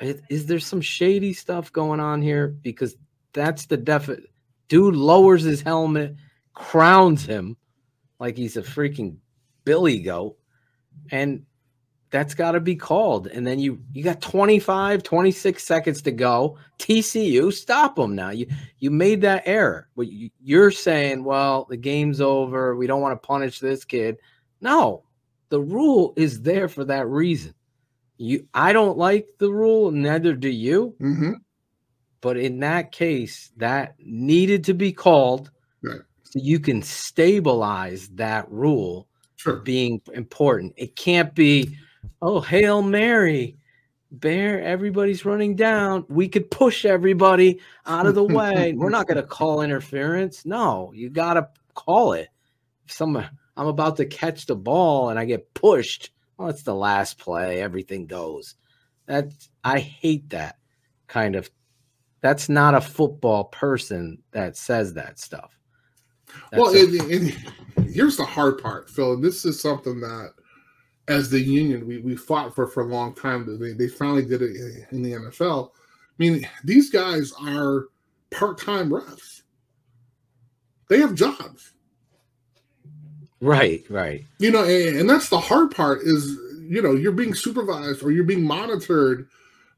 is, is there some shady stuff going on here because that's the definite dude lowers his helmet crowns him like he's a freaking billy goat and that's got to be called. And then you you got 25 26 seconds to go. Tcu stop them now. You you made that error. But you, you're saying well the game's over. We don't want to punish this kid. No. The rule is there for that reason. You i don't like the rule neither do you. Hmm but in that case that needed to be called Right. so you can stabilize that rule sure. being important. It can't be, oh, Hail Mary, Bear, everybody's running down. We could push everybody out of the (laughs) way. We're not going to call interference. No, you got to call it. Some, I'm about to catch the ball and I get pushed. Well, it's the last play. Everything goes. That's I hate that kind of. That's not a football person that says that stuff. That's well, a- and, and here's the hard part, Phil. And this is something that, as the union, we, we fought for for a long time. They, they finally did it in the NFL. I mean, these guys are part time refs. They have jobs, right, right. you know, and, and that's the hard part. Is you know you're being supervised or you're being monitored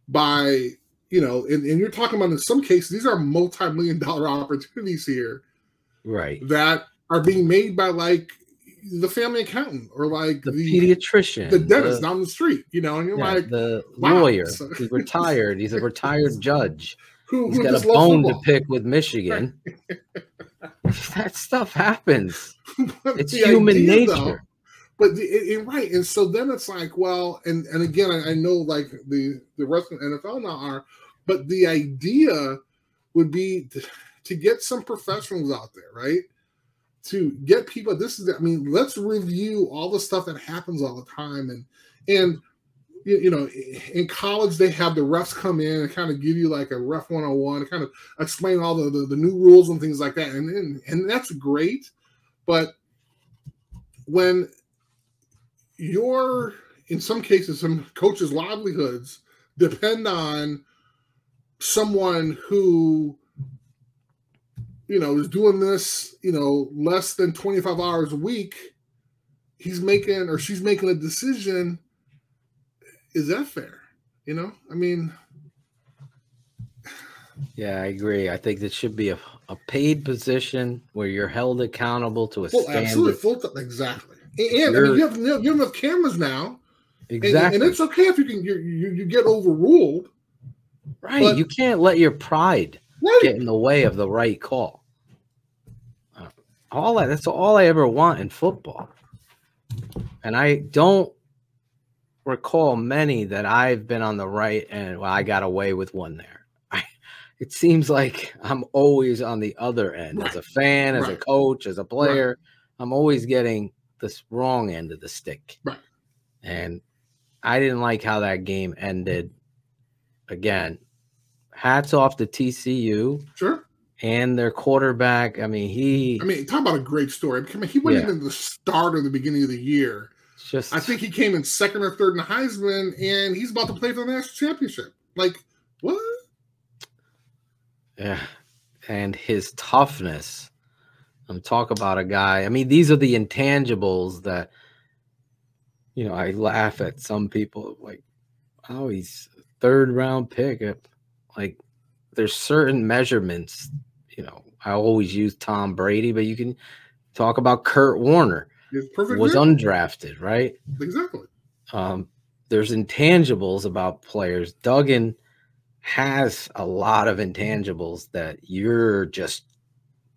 by you know, and, and you're talking about in some cases these are multi million dollar (laughs) opportunities here. Right. that are being made by like the family accountant or like The, the, pediatrician, the dentist the- down the street, you know, and you're yeah, like, the wow, lawyer. so- He's retired. He's a (laughs) retired judge. who, He's who got a bone to pick with Michigan. (laughs) that stuff happens. (laughs) It's human idea, though- nature. but the, it, it- right, and so then it's like, well, and and again, I, I know like the the rest of the NFL now are, but the idea would be to, to get some professionals out there, right? To get people. This is, I mean, let's review all the stuff that happens all the time, and and you, know, in college they have the refs come in and kind of give you like a ref 101, kind of explain all the, the the new rules and things like that, and and, and that's great, but when your in some cases some coaches livelihoods depend on someone who you know is doing this you know less than 25 hours a week he's making or she's making a decision is that fair you know i mean Yeah, I agree. I think it should be a, a paid position where you're held accountable to a full, standard. absolutely full time exactly and, and I mean, you have you have enough cameras now and- Exactly. and, it's okay if you can you, you, you get overruled right. you can't let your pride right get in the way of the right call. All that that's all I ever want in football. And I don't recall many that I've been on the right and well, I got away with one there. (laughs) I, it seems like I'm always on the other end as a fan, as a coach, as a player. I'm always getting this wrong end of the stick. Right. And I didn't like how that game ended. Again, hats off to TCU sure and their quarterback. I mean, he I mean, talk about a great story. I mean, he went Yeah. into the start of the beginning of the year. just I think he came in second or third in the Heisman, and he's about to play for the national championship. Like, what? Yeah. And his toughness. I'm talk about a guy. I mean, these are the intangibles that you know, I laugh at some people like, oh, he's third round pick. Like there's certain measurements, you know. I always use Tom Brady, but you can talk about Kurt Warner was undrafted, right? exactly. um, there's intangibles about players. Duggan has a lot of intangibles that you're just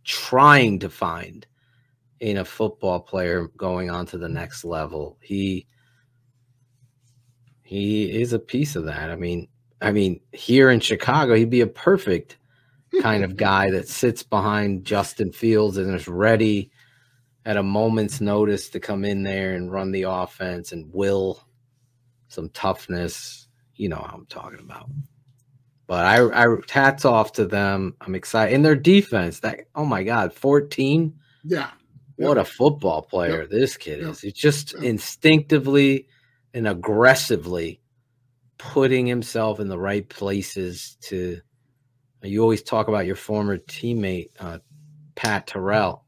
trying to find in a football player going on to the next level. He he is a piece of that. I mean, I mean, here in Chicago, he'd be a perfect kind of guy that sits behind Justin Fields and is ready at a moment's notice to come in there and run the offense and will some toughness. You know how I'm talking about. But I, I hats off to them. I'm excited. And their defense, that oh my god, 14. Yeah. What a football player this kid Yep. is. He's just instinctively and aggressively putting himself in the right places to you always talk about your former teammate uh, Pat Terrell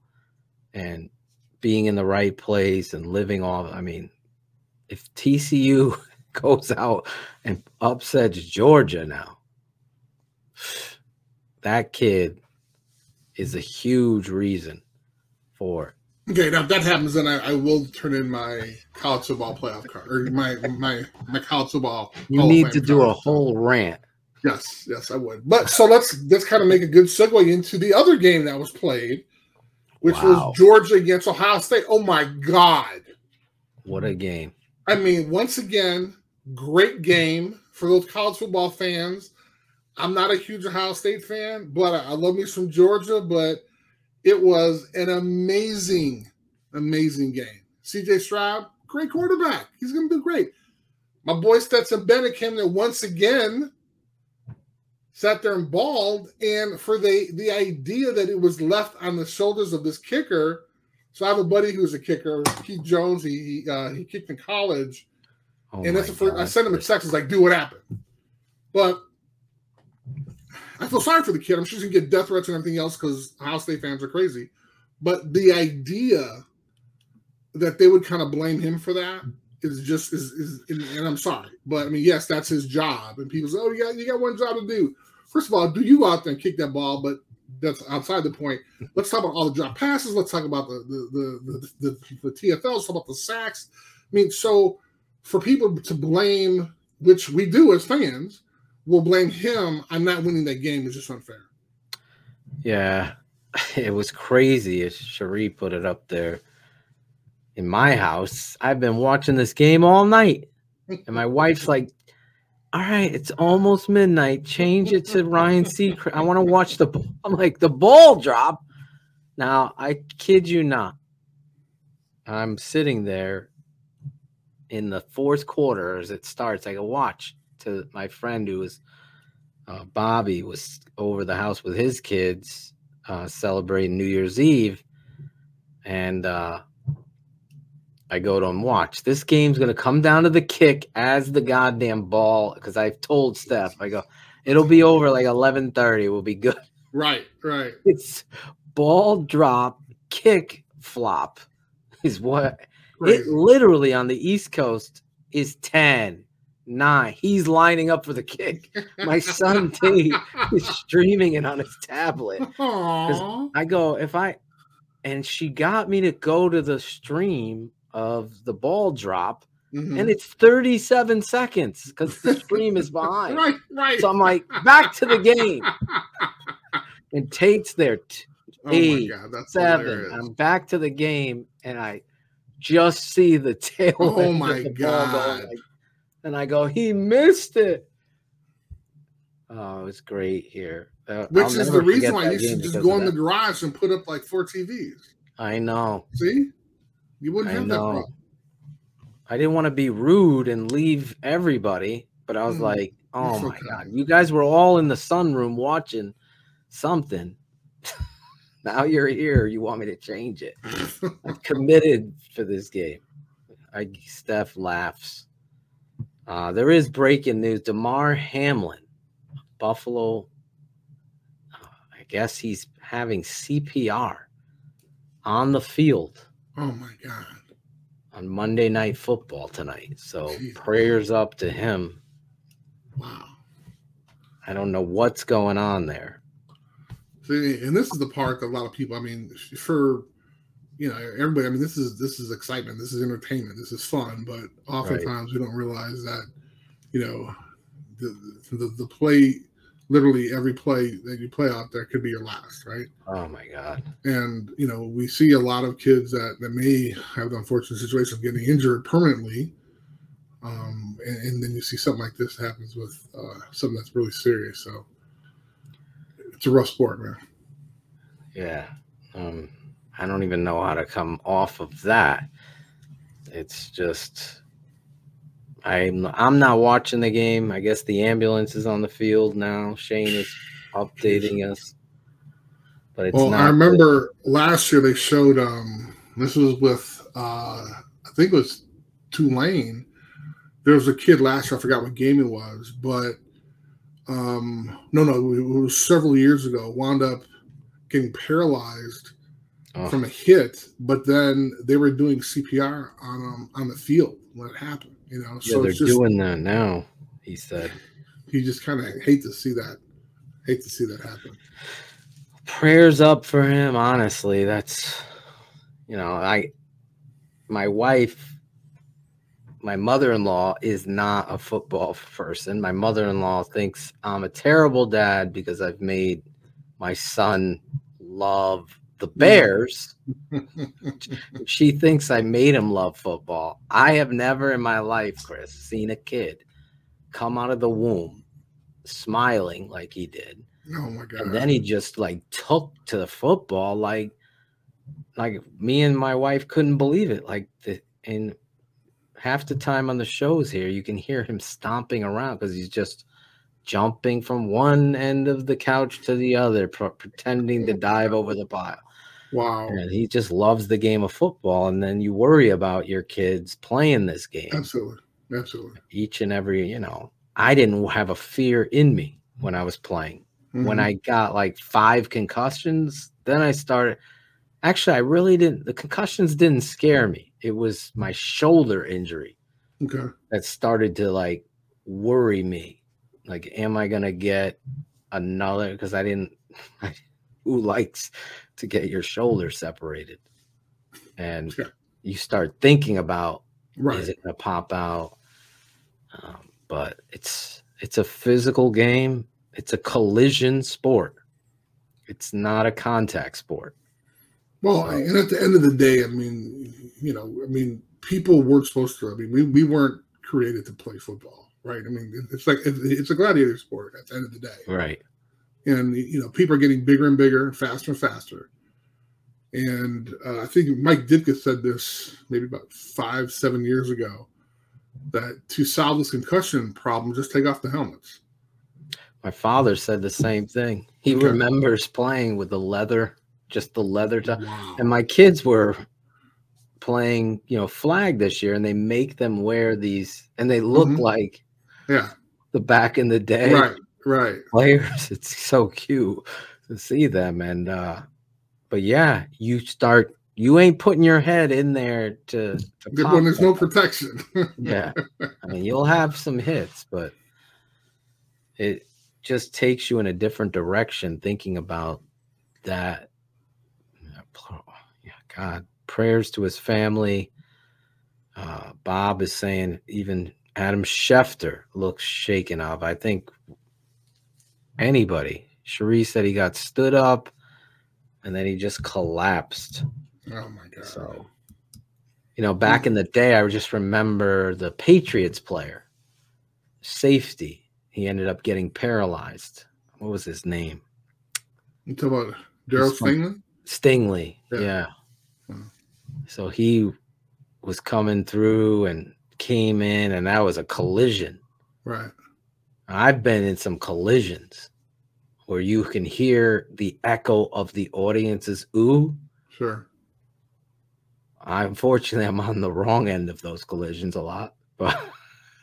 and being in the right place and living off I mean if TCU (laughs) goes out and upsets Georgia now that kid is a huge reason for it. Okay. Now if that happens, then I, I will turn in my college football playoff card or my my my college football. You need to do a whole rant. Yes, yes, I would. But so let's let's kind of make a good segue into the other game that was played, which Wow. was Georgia against Ohio State. Oh my God! What a game. I mean, once again, great game for those college football fans. I'm not a huge Ohio State fan, but I, I love me some Georgia. But it was an amazing, amazing game. CJ Stroud, great quarterback. He's going to do great. My boy Stetson Bennett came there once again, sat there and balled. And for the, the idea that it was left on the shoulders of this kicker, so I have a buddy who's a kicker, Keith Jones. He he, uh, he kicked in college, Oh and that's the first. I sent him a text. It's like, "Do what happened?" But I feel sorry for the kid. I'm sure he's gonna get death threats and everything else because Ohio State fans are crazy. But the idea that they would kind of blame him for that is just is, is and, and I'm sorry, but I mean, yes, that's his job. And people say, "Oh, you got you got one job to do." First of all, do you go out there and kick that ball? But that's outside the point. Let's talk about all the drop passes. Let's talk about the the the the, the, the TFL. Let's talk about the sacks. I mean, so for people to blame, which we do as fans, will blame him on not winning that game is just unfair. Yeah, (laughs) it was crazy as Cherie put it up there. In my house, I've been watching this game all night. And my wife's like, all right, it's almost midnight. Change it to Ryan Seacrest. I want to watch the ball. I'm like, the ball drop. Now, I kid you not. I'm sitting there in the fourth quarter as it starts. I go watch to my friend who was uh, Bobby was over the house with his kids uh, celebrating New Year's Eve, and uh, I go to him. Watch this game's gonna come down to the kick as the goddamn ball because I've told Steph. I go, it'll be over like eleven thirty. We'll be good. (laughs) Right, right. It's ball drop kick flop is what it literally on the East Coast is 10, 9. He's lining up for the kick. (laughs) My son T is streaming it on his tablet. I go, if I and she got me to go to the stream of the ball drop, Mhm. and it's 37 seconds because the stream is (laughs) behind. right, right. So I'm like, back to the game. (laughs) And Tate's there, t- oh my eight, god, that's seven. hilarious. I'm back to the game, and I just see the (laughs) tail. Oh my going God. like- and I go, he missed it. Oh, it was great here. Uh, Which I'll is the reason why you should just go in the garage and put up like four TVs. I know. See, you wouldn't I have that know. problem. I didn't want to be rude and leave everybody, but I was Mm, like, oh my okay. god, you guys were all in the sunroom watching something. (laughs) now you're here. You want me to change it? (laughs) I'm committed for this game. I Steph laughs. Uh, there is breaking news. Damar Hamlin, Buffalo. uh, I guess he's having CPR on the field oh my god. on Monday Night Football tonight. So Jesus. prayers up to him. Wow. I don't know what's going on there. See, and this is the part that a lot of people. I mean, for you know everybody. I mean, this is this is excitement. This is entertainment. This is fun. But oftentimes we don't realize that you know the the, the play. Literally every play that you play out there could be your last, right? Oh my god. and you know we see a lot of kids that, that may have the unfortunate situation of getting injured permanently um, and, and then you see something like this happens with uh, something that's really serious so it's a rough sport man Yeah. Um, I don't even know how to come off of that. It's just I'm I'm not watching the game. I guess the ambulance is on the field now. Shane is updating us. But it's well not i good. remember last year they showed um this was with uh i think it was tulane there was a kid last year i forgot what game it was but um no no it was several years ago wound up getting paralyzed Oh, from a hit, but then they were doing CPR on um, on the field when it happened. You know, yeah, so they're just doing that now, he said. you just kind of hate to see that, hate to see that happen. prayers up for him honestly that's you know i my wife my mother-in-law is not a football person my mother-in-law thinks i'm a terrible dad because i've made my son love the bears (laughs) she thinks i made him love football i have never in my life chris seen a kid come out of the womb smiling like he did Oh my god! and then he just like took to the football like like me and my wife couldn't believe it. Like the and half the time on the shows here, you can hear him stomping around because he's just jumping from one end of the couch to the other, pr- pretending to dive over the pile. Wow. And he just loves the game of football. And then you worry about your kids playing this game Absolutely. Absolutely. each and every, you know, I didn't have a fear in me when I was playing. When Mhm. I got like five concussions, then I started. Actually, I really didn't. The concussions didn't scare me. It was my shoulder injury okay. that started to like worry me. Like, am I gonna get another? Because I didn't. (laughs) who likes to get your shoulder separated? And Sure. you start thinking about Right. is it going to pop out? Um, but it's it's a physical game. It's a collision sport. It's not a contact sport. Well, So- and at the end of the day, I mean, you know, I mean, people weren't supposed to. I mean, we, we weren't created to play football, right? I mean, it's like it's a gladiator sport at the end of the day, Right. and you know, people are getting bigger and bigger, faster and faster. And uh, I think Mike Ditka said this maybe about five, seven years ago that to solve this concussion problem, just take off the helmets. My father said the same thing. He Okay. remembers playing with the leather, just the leather top. Wow. And my kids were playing, you know, flag this year, and they make them wear these, and they look Mhm. like Yeah. the back in the day. Right. Right. players. It's so cute to see them. And uh but yeah, you start you ain't putting your head in there to, to Good when there's no protection. (laughs) yeah. I mean you'll have some hits, but it just takes you in a different direction thinking about that. Yeah, God, prayers to his family. Uh, Bob is saying even Adam Schefter looks shaken up. I think anybody. Cherie said he got stood up and then he just collapsed. oh my god. So, you know, back in the day, I just remember the Patriots player, safety. He ended up getting paralyzed. What was his name? You talk about Darryl Stingley? Stingley. Yeah. Yeah. So he was coming through and came in, and that was a collision. Right. I've been in some collisions where you can hear the echo of the audience's ooh. Sure. I unfortunately I'm on the wrong end of those collisions a lot, (laughs) but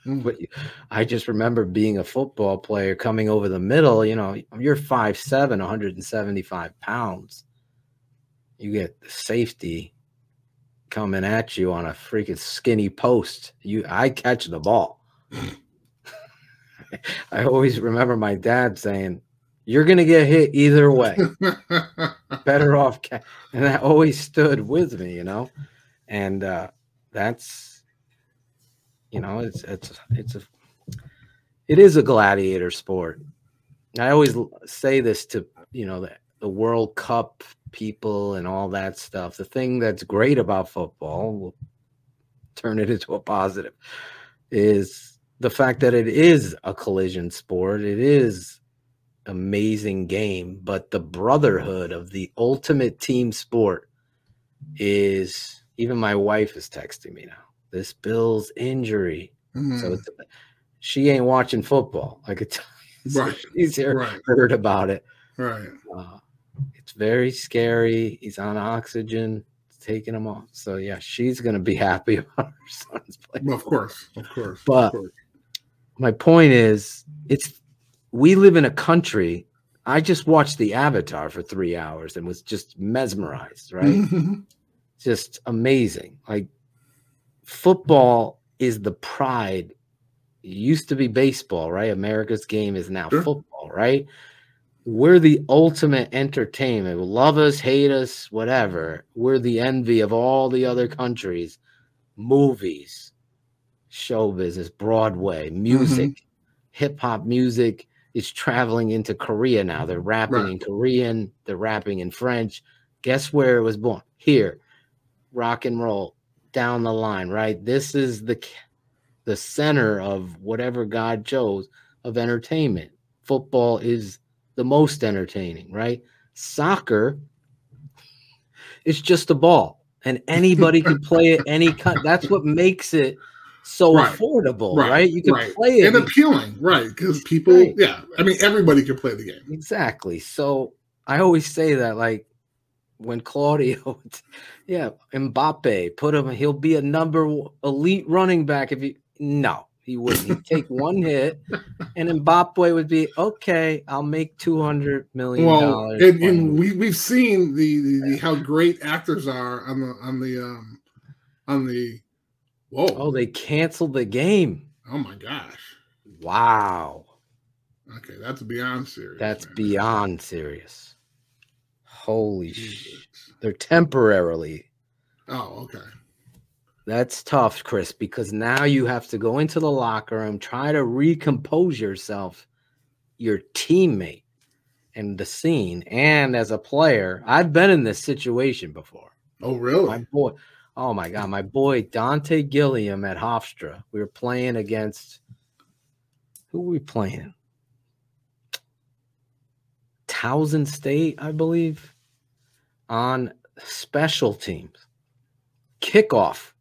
Mm. but I just remember being a football player coming over the middle. You know, you're 5'7", 175 pounds. You get the safety coming at you on a freaking skinny post. You, I catch the ball. (laughs) I always remember my dad saying, "You're gonna get hit either way." (laughs) better off ca- and that always stood with me you know and uh that's you know it's it's it's a it is a gladiator sport i always say this to you know the, the world cup people and all that stuff the thing that's great about football we'll turn it into a positive is the fact that it is a collision sport it is amazing game, but the brotherhood of the ultimate team sport is even my wife is texting me now. This Bill's injury. Mhm. So it's, she ain't watching football. I could tell you. (laughs) So Right. She's here, right. heard about it. Right. Uh, it's very scary. He's on oxygen, it's taking him off. So yeah, she's gonna be (laughs) happy about her son's play. Well, of course. Of course. But- of course. my point is it's we live in a country i just watched the avatar for three hours and was just mesmerized right Mhm. just amazing like football is the pride it used to be baseball right america's game is now Sure. football right we're the ultimate entertainment. Love us hate us whatever. We're the envy of all the other countries. Movies show business broadway mm-hmm. music hip-hop music is traveling into korea now. They're rapping Right. in korean. They're rapping in french. Guess where it was born? Here. Rock and roll. Down the line right? This is the the center of whatever god chose of entertainment. Football is the most entertaining right soccer It's just a ball, and anybody can (laughs) play it. Any kind. That's what makes it so Right. affordable, right? You can right. play it and appealing, right? Because people, Right. yeah, I mean, everybody can play the game. Exactly. So I always say that, like when Claudio, (laughs) yeah, Mbappe, put him, he'll be a number elite running back. If he, no, he wouldn't. He'd take one hit, and Mbappe would be okay. I'll make two hundred million Well, dollars. and, and we we've seen the, the, the how great actors are on the on the um on the whoa oh, they canceled the game. oh my gosh Wow, okay that's beyond serious that's man. beyond serious. Holy sh! Jesus. They're temporarily oh okay That's tough, Chris, because now you have to go into the locker room, try to recompose yourself, your teammate, and the scene. And as a player, I've been in this situation before. oh really My boy, oh my God, my boy Dante Gilliam at Hofstra. We were playing against who were we playing? Towson State, I believe, on special teams. Kickoff.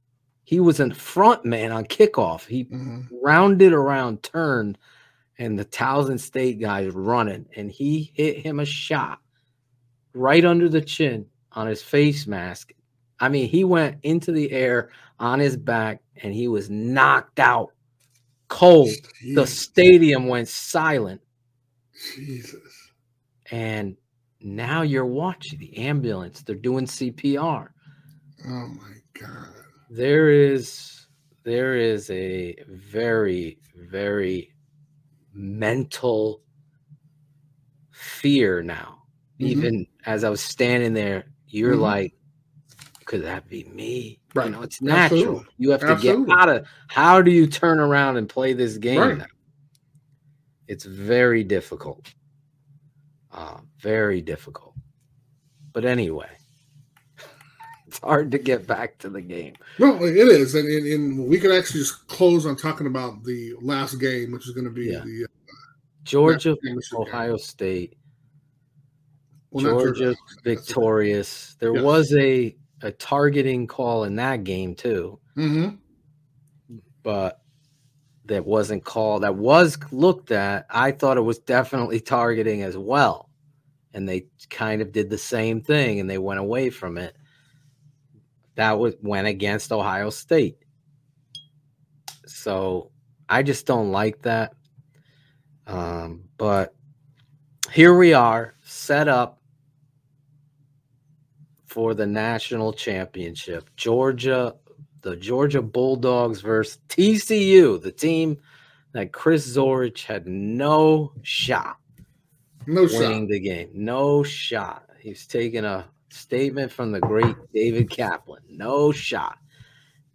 He was in front man on kickoff. He Mhm. rounded around, turned, and the Towson State guy is running, and he hit him a shot right under the chin on his face mask. I mean, he went into the air on his back, and he was knocked out cold. The stadium went silent, Jesus and now you're watching the ambulance. They're doing CPR. oh my god there is there is a very very mental fear now Mhm. even as i was standing there you're Mhm. like could that be me Right. you know it's natural Absolutely. you have to Absolutely. get out of how do you turn around and play this game Right. it's very difficult uh, very difficult but anyway it's hard to get back to the game no it is and, and, and we could actually just close on talking about the last game which is going to be Yeah. the uh, Georgia, championship game. Ohio State, Well, Georgia victorious. There Yes. was a a targeting call in that game too, Mhm. but that wasn't called. That was looked at. I thought it was definitely targeting as well, and they kind of did the same thing, and they went away from it. That was went against Ohio State. So I just don't like that. Um, but here we are, set up for the national championship. Georgia, the Georgia Bulldogs versus TCU, the team that Chris Zorich had no shot no shot winning the game. No shot. He's taking a statement from the great David Kaplan. No shot.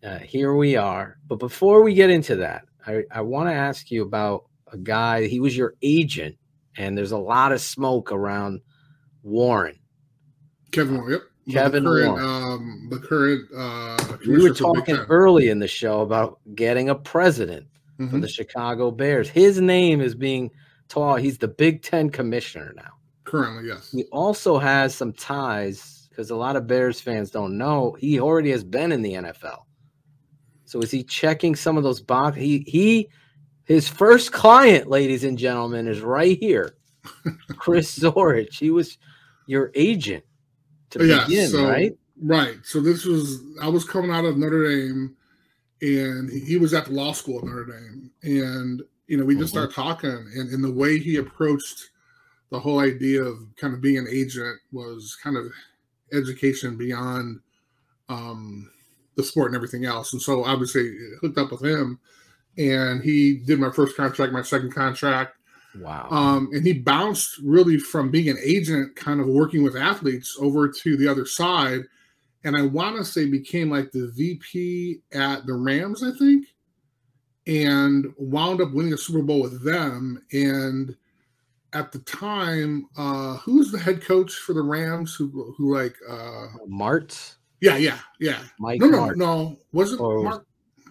Uh, here we are. But before we get into that, I, I want to ask you about a guy. He was your agent, and there's a lot of smoke around Warren. Kevin Warren, yep. Kevin the current, Warren. um, the current uh, We were talking early in the show about getting a president for Mhm. the Chicago Bears. His name is being taught. He's the Big Ten commissioner now. Currently, yes. He also has some ties because a lot of Bears fans don't know he already has been in the NFL. So is he checking some of those boxes? He he his first client, ladies and gentlemen, is right here. (laughs) Chris Zorich. He was your agent to Yeah, begin, so- right? Right. So this was I was coming out of Notre Dame, and he was at the law school at Notre Dame, and you know we just Mhm. started talking, and, and the way he approached the whole idea of kind of being an agent was kind of education beyond um, the sport and everything else, and so obviously hooked up with him, and he did my first contract, my second contract. Wow. Um, and he bounced really from being an agent, kind of working with athletes, over to the other side. And I want to say became like the VP at the Rams, I think, and wound up winning a Super Bowl with them. And at the time, uh, who was the head coach for the Rams? Who, who like, uh, Martz? yeah, yeah, yeah. Mike No, no, Martz. no. Was it Or was-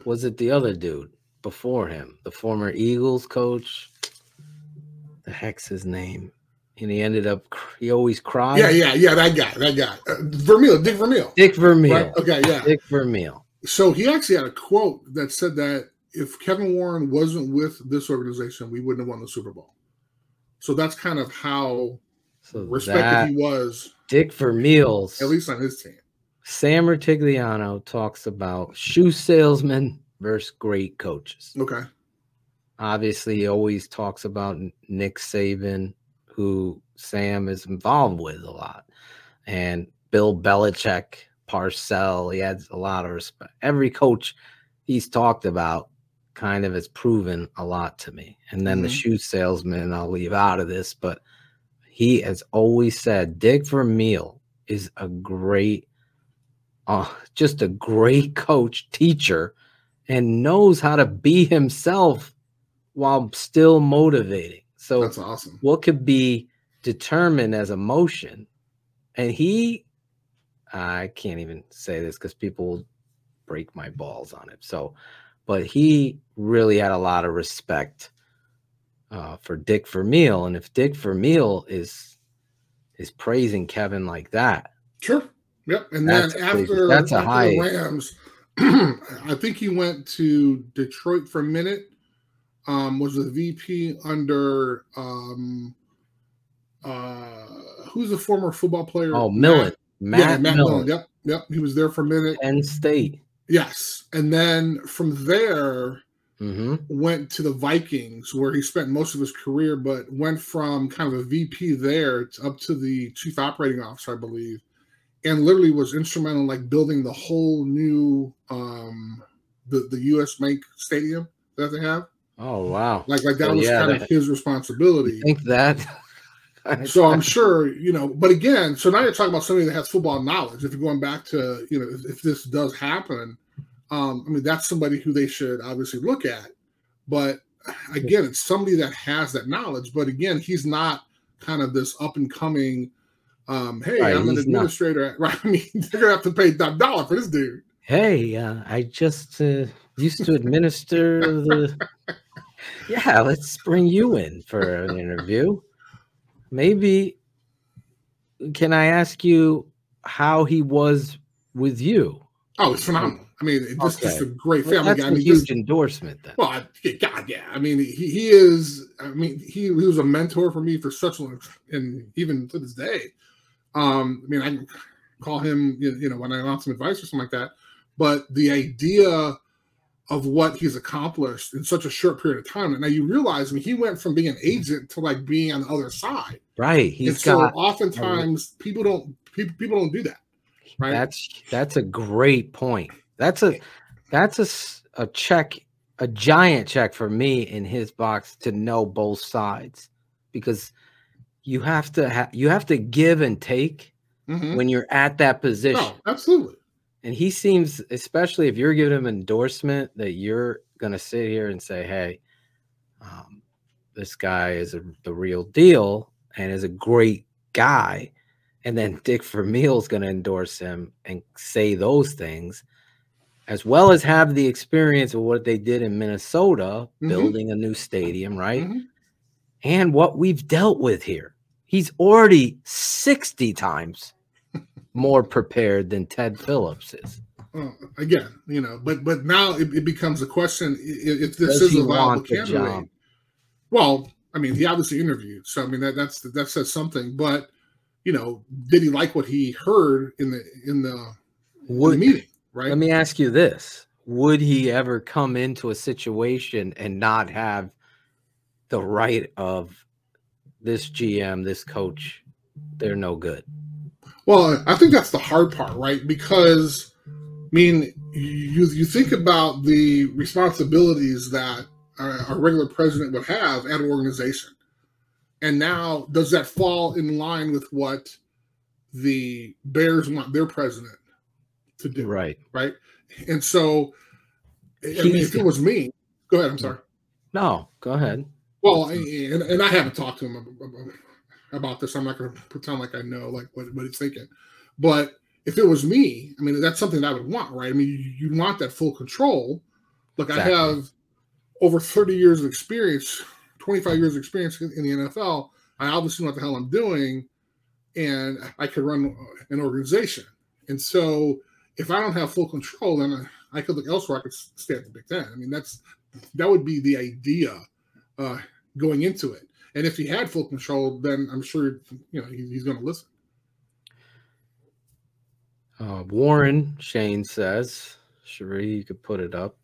Was it the other dude before him? The former Eagles coach? The heck's his name? and he ended up he always cried. Yeah, yeah, yeah. That guy, that guy, uh, Vermeil, Dick Vermeil. Dick Vermeil. Right? Okay, yeah. Dick Vermeil. So he actually had a quote that said that if Kevin Warren wasn't with this organization, we wouldn't have won the Super Bowl. So that's kind of how So respected he was, Dick Vermeil's at least on his team. Sam Rutigliano talks about shoe salesmen versus great coaches. Okay. Obviously, he always talks about Nick Saban, who Sam is involved with a lot, and Bill Belichick, Parcell. He has a lot of respect. Every coach he's talked about kind of has proven a lot to me. And then the Mhm. shoe salesman, I'll leave out of this, but he has always said Dick Vermeil is a great, uh, just a great (laughs) coach, teacher, and knows how to be himself while still motivating. So That's awesome. what could be determined as emotion and he i can't even say this because people will break my balls on it so but he really had a lot of respect uh, for dick vermeil and if dick vermeil is is praising kevin like that Sure. Yep. And then after, That's a after high- the Rams, (clears throat) I think he went to Detroit for a minute. Um, was a VP under um, uh, who's a former football player? oh Matt- millen matt, yeah, Matt millen, Millen. Yep, yep. He was there for a minute. penn state Yes, and then from there hmm went to the Vikings, where he spent most of his career, but went from kind of a VP there to, up to the chief operating officer, I believe, and literally was instrumental in like building the whole new um the the US Bank Stadium that they have. oh wow Like like that So, was yeah, kind of his responsibility. I think that So I'm sure, you know, but again, so now you're talking about somebody that has football knowledge. If you're going back to, you know, if, if this does happen, um, I mean, that's somebody who they should obviously look at. But again, it's somebody that has that knowledge. But again, he's not kind of this up and coming, um, hey, Right, I'm an he's not. administrator. (laughs) Right. I mean, they're going to have to pay top dollar for this dude. Hey, uh, I just uh, used to administer the. (laughs) Yeah, let's bring you in for an interview. Maybe can I ask you how he was with you? Oh, it's phenomenal. I mean, it's just, just a great Well, family that's guy. I a mean, huge endorsement then. Well, I, God, yeah. I mean, he, he is. I mean, he, he was a mentor for me for such a long, and even to this day. Um, I mean, I call him, you know, when I want some advice or something like that. But the idea of what he's accomplished in such a short period of time, and now you realize, I mean, he went from being an agent to like being on the other side. Right, and so got oftentimes people don't people, people don't do that. Right. That's that's a great point. That's a that's a, a check, a giant check for me in his box to know both sides, because you have to ha- you have to give and take Mhm. when you're at that position. No, absolutely. And he seems, especially if you're giving him endorsement, that you're gonna sit here and say, "Hey, um, this guy is a, the real deal and is a great guy," and then Dick Vermeil is gonna endorse him and say those things, as well as have the experience of what they did in Minnesota, Mhm. building a new stadium, right? Mhm. And what we've dealt with here. He's already sixty times more prepared than Ted Phillips is. Well, again, you know, but but now it, it becomes a question if this Does is a viable candidate. Well, I mean, he obviously interviewed, so I mean that that's that says something. But you know, did he like what he heard in the in the, in the meeting? Right? let me ask you this: Would he ever come into a situation and not have the right of this GM, this coach? They're no good. Well, I think that's the hard part, right? Because I mean, you you think about the responsibilities that a, a regular president would have at an organization, and now does that fall in line with what the Bears want their president to do? Right? right? And so, I mean, if it was me, go ahead. I'm sorry. No, go ahead. Well, and, and I haven't talked to him about this. I'm not going to pretend like I know like what, what he's thinking. But if it was me, I mean, that's something that I would want, right? I mean, you, you want that full control. Look, Exactly. I have over 30 years of experience, 25 years of experience in, in the NFL. I obviously know what the hell I'm doing, and I could run an organization. And so, if I don't have full control, then I could look elsewhere. I could stay at the Big Ten. I mean, that's that would be the idea uh, going into it. And if he had full control, then I'm sure you know he, he's going to listen. Uh, Warren Shane says, Cherie, you could put it up.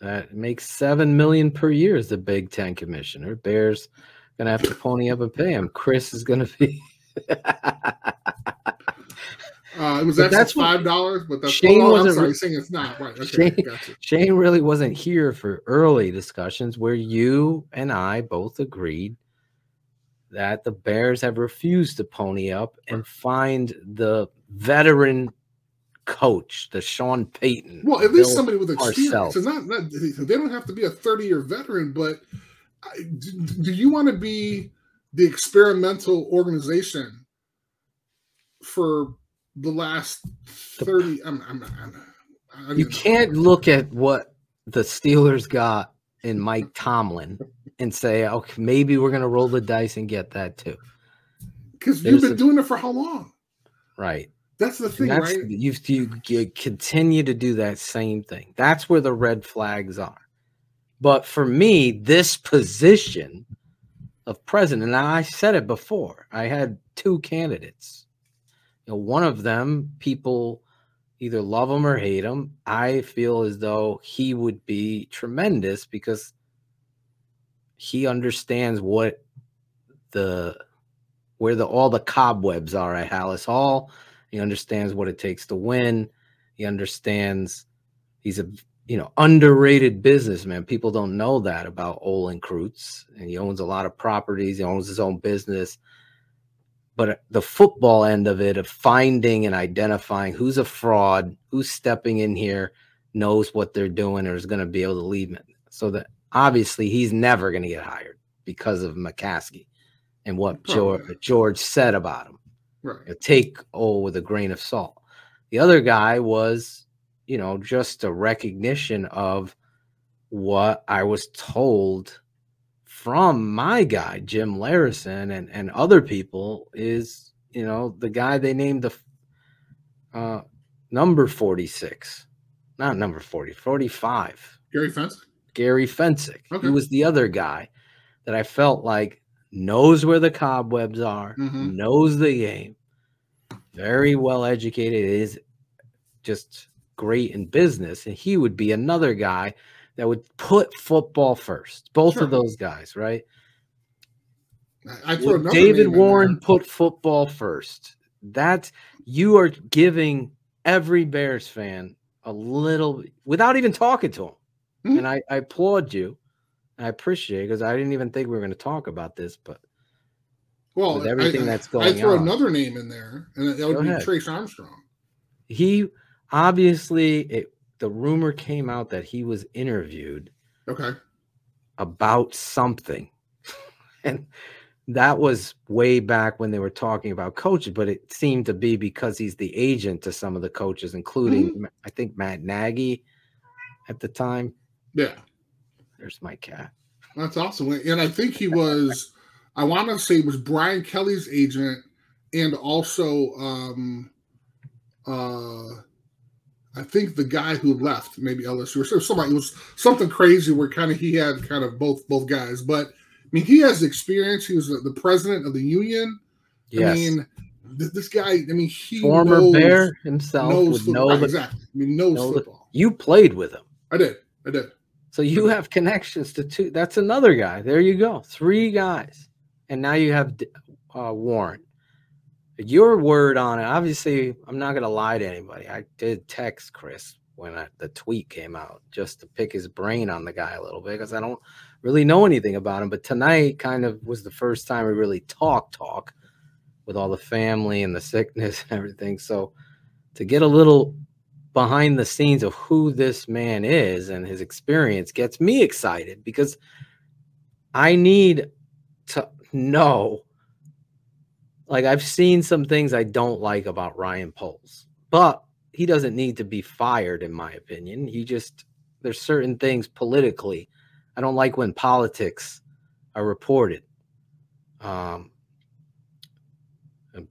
That makes seven million per year as the Big Ten commissioner. Bears gonna have to pony up and pay him. Chris is gonna be. (laughs) Uh, it was actually that's five dollars, but that's Shane oh, I'm wasn't sorry, saying it's not right. Okay, Shane- gotcha. Shane really wasn't here for early discussions where you and I both agreed that the Bears have refused to pony up and find the veteran coach, the Sean Payton. Well, at least somebody with experience. It's not, not they don't have to be a 30 year veteran, but I- do, do you want to be the experimental organization for the last 30? I'm, I'm, I'm, You know. can't look at what the Steelers got in Mike Tomlin and say, okay, maybe we're to roll the dice and get that too. because you've been a- doing it for how long? Right. That's the thing, that's right? you, you you continue to do that same thing. That's where the red flags are. But for me, this position of president, and I said it before, I had two candidates. You know, one of them, people either love him or hate him. I feel as though he would be tremendous because he understands what the where the all the cobwebs are at Halas Hall. He understands what it takes to win. He understands he's a you know underrated businessman. People don't know that about Olin Kreutz, and he owns a lot of properties. He owns his own business. But the football end of it, of finding and identifying who's a fraud, who's stepping in here, knows what they're doing, or is going to be able to lead it. So that obviously he's never going to get hired because of McCaskey and what George, George said about him Right. you know, take oh with a grain of salt. The other guy was, you know, just a recognition of what I was told from my guy Jim Larison and and other people is, you know, the guy they named the uh number 46. Not number 40, 45. Gary Fence. Gary Fencik. Okay. He was the other guy that I felt like knows where the cobwebs are, Mhm. knows the game, very well educated, is just great in business. And he would be another guy that would put football first. Both Sure. of those guys, right? I, I David Warren put football first. That's you are giving every Bears fan a little without even talking to him. Mhm. And I, I applaud you. I appreciate it because I didn't even think we were going to talk about this, but Well, with everything I, that's going on, I throw on. another name in there, and that would be ahead. Trace Armstrong. he obviously it the rumor came out that he was interviewed Okay. about something. (laughs) and that was way back when they were talking about coaches, but it seemed to be because he's the agent to some of the coaches, including Mm-hmm. I think Matt Nagy at the time. Yeah. There's my cat. That's awesome. And I think he was, I want to say, was Brian Kelly's agent, and also, um, uh, I think the guy who left, maybe LSU or somebody. It was something crazy where kind of he had kind of both both guys. But I mean, he has experience. He was the, the president of the union. Yes. I mean, th- this guy. I mean, he Former knows, Bear himself knows would football. know the, exactly. I mean, knows know the- football. you played with him. I did. I did. So you have connections to two. That's another guy. There you go. Three guys. And now you have uh, Warren. Your word on it. Obviously, I'm not going to lie to anybody. I did text Chris when I, the tweet came out just to pick his brain on the guy a little bit because I don't really know anything about him. But tonight kind of was the first time we really talk talk with all the family and the sickness (laughs) and everything. So to get a little behind the scenes of who this man is and his experience gets me excited because I need to know. Like, I've seen some things I don't like about Ryan Poles, but he doesn't need to be fired, in my opinion. He just, there's certain things politically. I don't like when politics are reported. Um,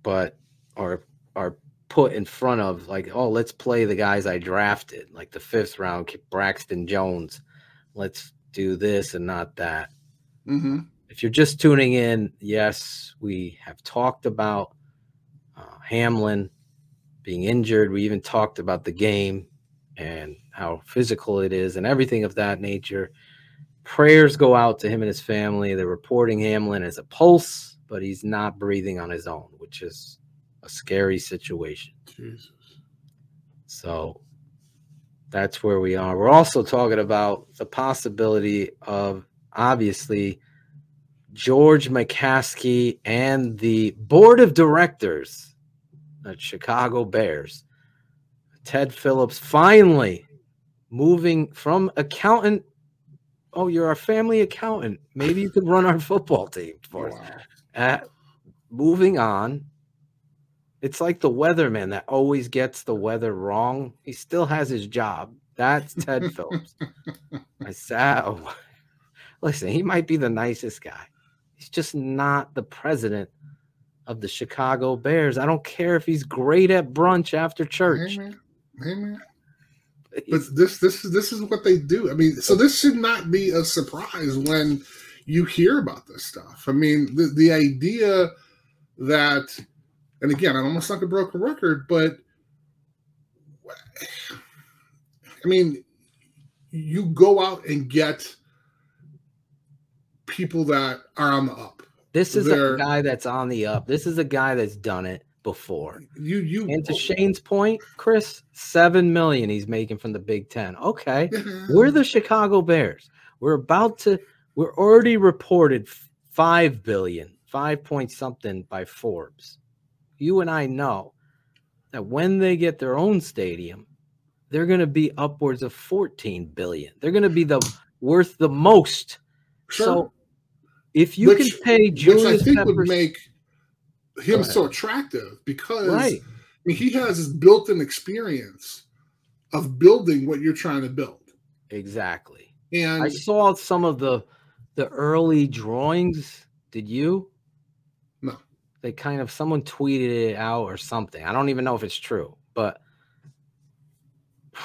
but are are put in front of like, oh, let's play the guys I drafted, like the fifth round, Braxton Jones. Let's do this and not that. Mm-hmm. If you're just tuning in, yes, we have talked about uh, Hamlin being injured. We even talked about the game and how physical it is and everything of that nature. Prayers go out to him and his family. They're reporting Hamlin as a pulse, but he's not breathing on his own, which is a scary situation. Jesus. So that's where we are. We're also talking about the possibility of obviously George McCaskey and the board of directors at Chicago Bears, Ted Phillips, finally moving from accountant. Oh, you're our family accountant. Maybe you could run our football team for us. Wow. At moving on, it's like the weatherman that always gets the weather wrong. He still has his job. That's Ted Phillips. I said, oh, listen, he might be the nicest guy. He's just not the president of the Chicago Bears. I don't care if he's great at brunch after church. Amen. Amen. But this this is this is what they do. I mean, so this should not be a surprise when you hear about this stuff. I mean, the the idea that, and again, I'm almost like a broken record, but I mean, you go out and get people that are on the up. This is They're- a guy that's on the up. This is a guy that's done it before. You you And to oh. Shane's point, Chris, seven million he's making from the Big Ten. Okay. We're the Chicago Bears. We're about to, we're already reported f- 5 billion, 5 point something by Forbes. You and I know that when they get their own stadium, they're going to be upwards of 14 billion. They're going to be the worth the most. Sure. So if you Which- can pay Julius, which I think Peppers, would make him so attractive because right, I mean, he has this built-in experience of building what you're trying to build. exactly. And I saw some of the the early drawings. Did you? They kind of someone tweeted it out or something. I don't even know if it's true, but (sighs)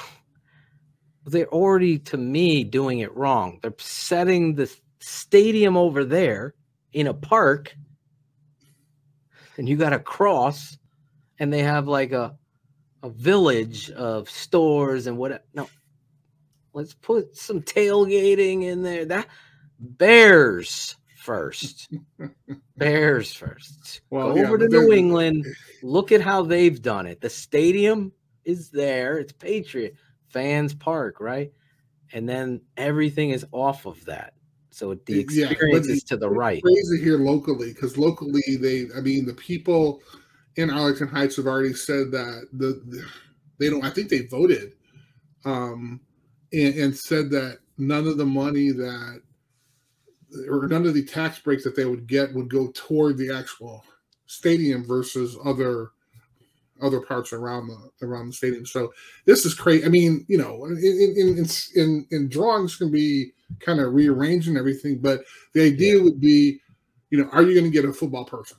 they're already to me doing it wrong. They're setting the stadium over there in a park and you got to cross and they have like a a village of stores and what no let's put some tailgating in there that bears first. Bears first. (laughs) Well, go yeah, over to new england. Look at how they've done it. The stadium is there. It's patriot fans park right? And then everything is off of that. So the Yeah, experience is to the right. crazy here locally because locally they, I mean, the people in Arlington Heights have already said that the, the they don't. I think they voted, um, and, and said that none of the money that or none of the tax breaks that they would get would go toward the actual stadium versus other other parts around the around the stadium. So this is crazy. I mean, you know, in in in in, in drawings can be kind of rearranging everything, but the idea would be, you know, are you going to get a football person?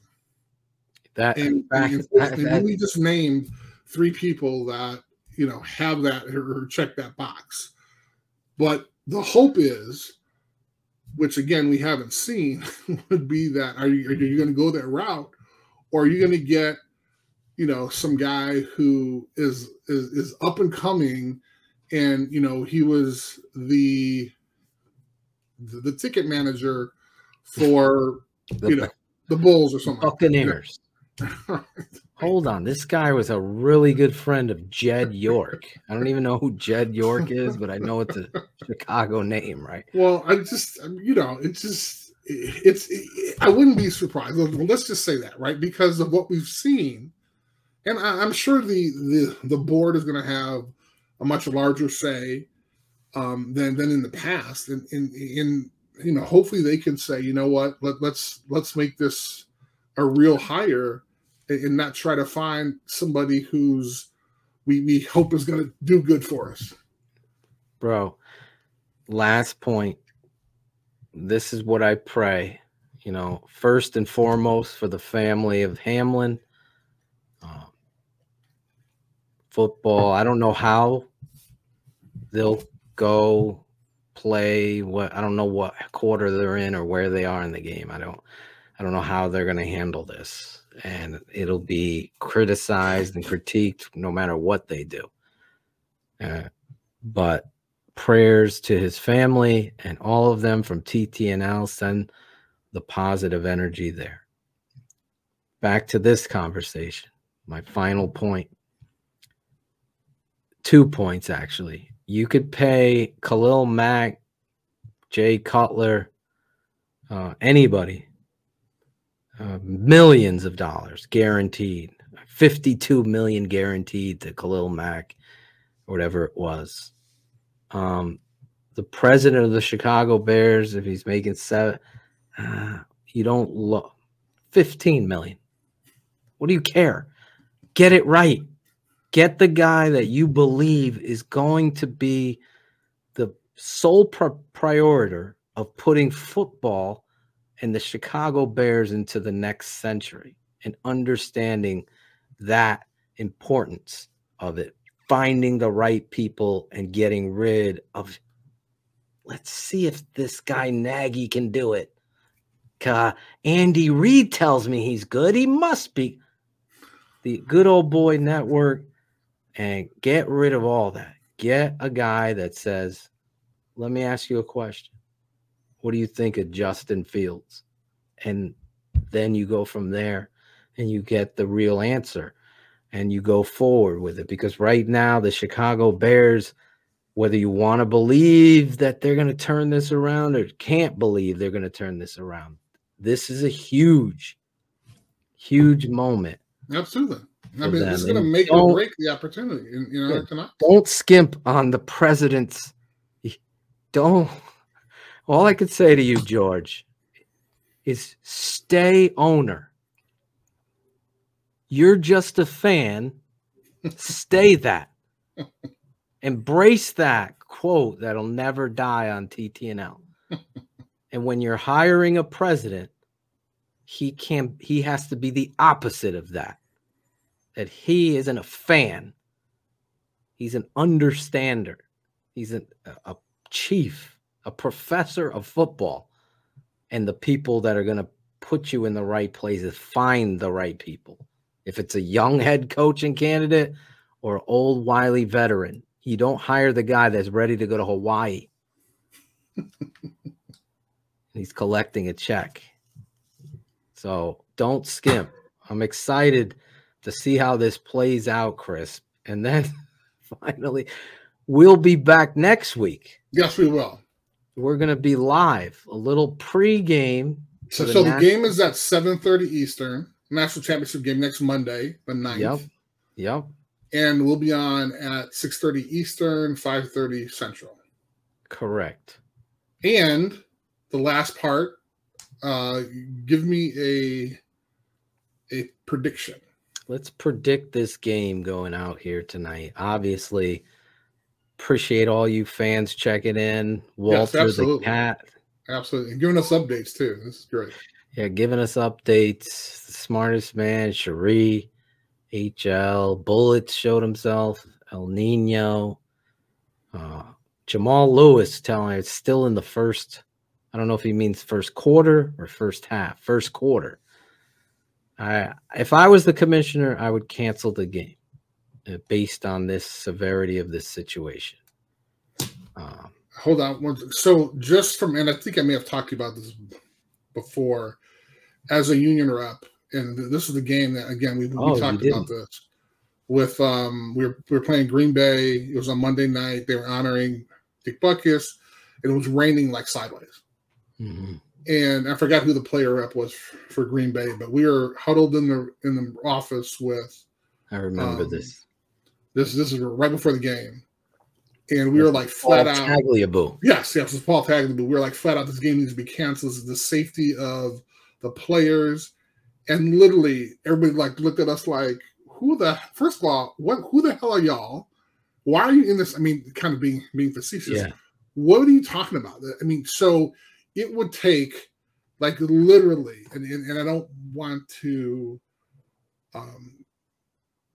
that, And, that- and, that- and that- we just named three people that you know have that or check that box. But the hope is, which again we haven't seen, (laughs) would be that are you are you going to go that route, or are you going to get, you know, some guy who is is is up and coming, and you know he was the the, the ticket manager for you know the Bulls or something. like. Buccaneers. (laughs) Hold on, this guy was a really good friend of Jed York. I don't even know who Jed York is, but I know it's a Chicago name, right? Well, I just, um, you know, it's just, it's, it, I wouldn't be surprised. Let's just say that, right? Because of what we've seen, and I, I'm sure the the the board is going to have a much larger say um, than than in the past, and in, in you know, hopefully they can say, you know what, let, let's let's make this a real hire, and, not try to find somebody who's we we hope is going to do good for us. Bro, last point. This is what I pray, you know, first and foremost for the family of Hamlin, Um, football, I don't know how they'll go play what I don't know what quarter they're in or where they are in the game. I don't I don't know how they're going to handle this and it'll be criticized and critiqued no matter what they do. Uh, but prayers to his family and all of them from TTNL send the positive energy there. Back to this conversation, my final point. Two points actually. You could pay Khalil Mack, Jay Cutler, uh, anybody uh, millions of dollars guaranteed. 52 million guaranteed to Khalil Mack or whatever it was. Um, the president of the Chicago Bears if he's making seven uh, you don't look 15 million. What do you care? Get it right. Get the guy that you believe is going to be the sole proprietor of putting football and the Chicago Bears into the next century and understanding that importance of it, finding the right people and getting rid of. Let's see if this guy Nagy can do it. Uh, Andy Reid tells me he's good. He must be. The good old boy network and get rid of all that. Get a guy that says, Let me ask you a question. What do you think of Justin Fields? And then you go from there and you get the real answer and you go forward with it. Because right now, the Chicago Bears, whether you want to believe that they're going to turn this around or can't believe they're going to turn this around, this is a huge, huge moment. Absolutely. I mean, is going to make or break the opportunity. You know, yeah. Don't skimp on the president's. Don't all I could say to you, George, is stay owner. You're just a fan. stay (laughs) that. Embrace that quote that'll never die on TTNL. and when you're hiring a president, he can he has to be the opposite of that. That he isn't a fan. He's an understander. He's an, a chief a professor of football and the people that are going to put you in the right places, find the right people. If it's a young head coaching candidate or old wily veteran, you don't hire the guy that's ready to go to Hawaii. (laughs) He's collecting a check. So don't skimp. I'm excited to see how this plays out, Chris. And then (laughs) finally, we'll be back next week. Yes, we will we're going to be live, a little pre-game. So, the, so the game is at 7:30 Eastern, national championship game next Monday, the 9th. Yep. Yep. And we'll be on at 6:30 Eastern, 5:30 Central. Correct. And the last part, uh, give me a a prediction. Let's predict this game going out here tonight. Obviously, Appreciate all you fans checking in. Walter yes, the cat. Absolutely. And giving us updates too. This is great. Yeah, giving us updates. The smartest man, Cherie, HL, Bullets showed himself, El Nino. Uh, Jamal Lewis telling it's still in the first. I don't know if he means first quarter or first half. First quarter. I if I was the commissioner, I would cancel the game. Uh, based on this severity of this situation. Um, Hold on. So, just from, and I think I may have talked to you about this before, as a union rep, and this is the game that again we, we oh, talked about this with um we were we were playing Green Bay. It was on Monday night. They were honoring Dick Butkus, and it was raining like sideways. Mm-hmm. And I forgot who the player rep was for Green Bay, but we were huddled in the in the office with. I remember um, this. This this is right before the game, and we were like flat Paul out. Tagliabue. Yes, yes, it's Paul Tagliabue. We were like flat out. This game needs to be canceled. This is the safety of the players, and literally everybody like looked at us like, "Who the first of all, what? Who the hell are y'all? Why are you in this?" I mean, kind of being being facetious. Yeah. What are you talking about? I mean, so it would take like literally, and, and, and I don't want to um,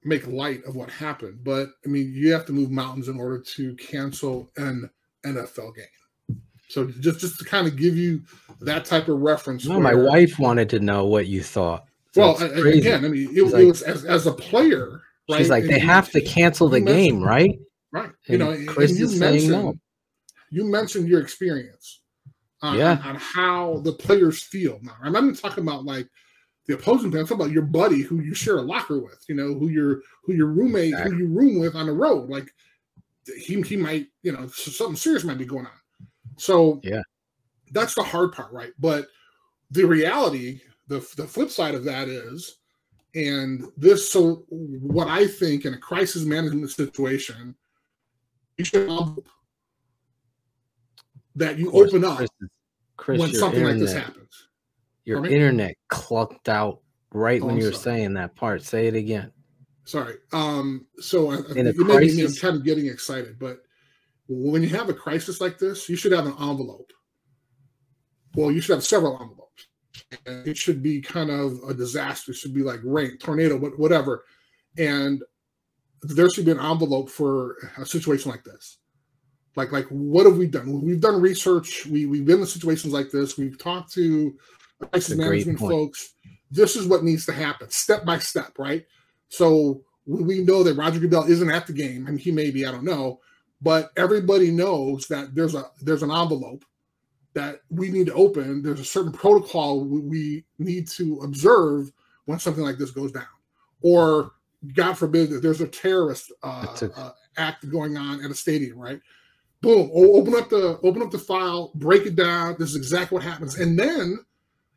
make light of what happened, but I mean, you have to move mountains in order to cancel an NFL game. So just just to kind of give you that type of reference. No, my wife wanted to know what you thought. Well, it's a- a- crazy. again, I mean, it, it like- was as, as a player. Right? she's like, and they you- have to cancel the game, right? Right. You know, And and Chris you is saying mentioned no. you mentioned your experience on, Yeah. on, how the players feel. Now, I'm not talking about like the opposing player. I'm talking about your buddy who you share a locker with. You know, who your who your roommate Exactly. who you room with on the road. Like he he might you know something serious might be going on. So Yeah. that's the hard part, right? But the reality, the the flip side of that is. And this, so what I think in a crisis management situation, you should that you open up Chris, Chris when something like this happens. Your internet clucked out right Oh, when you were sorry. saying that part. Say it again. Sorry. Um, so I, I In a think it may be me, I'm kind of getting excited, but when you have a crisis like this, you should have an envelope. Well, you should have several envelopes. And it should be kind of a disaster. It should be like rain, tornado, what- whatever. And there should be an envelope for a situation like this. Like, like what have we done? We've done research. We we've been in situations like this. We've talked to crisis That's a great management folks. This is what needs to happen, step by step, right? So we know that Roger Goodell isn't at the game, and he may be, I don't know, but everybody knows that there's a there's an envelope that we need to open. There's a certain protocol we- we need to observe when something like this goes down, or God forbid that there's a terrorist uh, uh, act going on at a stadium, right? Boom! Open up the open up the file, break it down. This is exactly what happens, and then.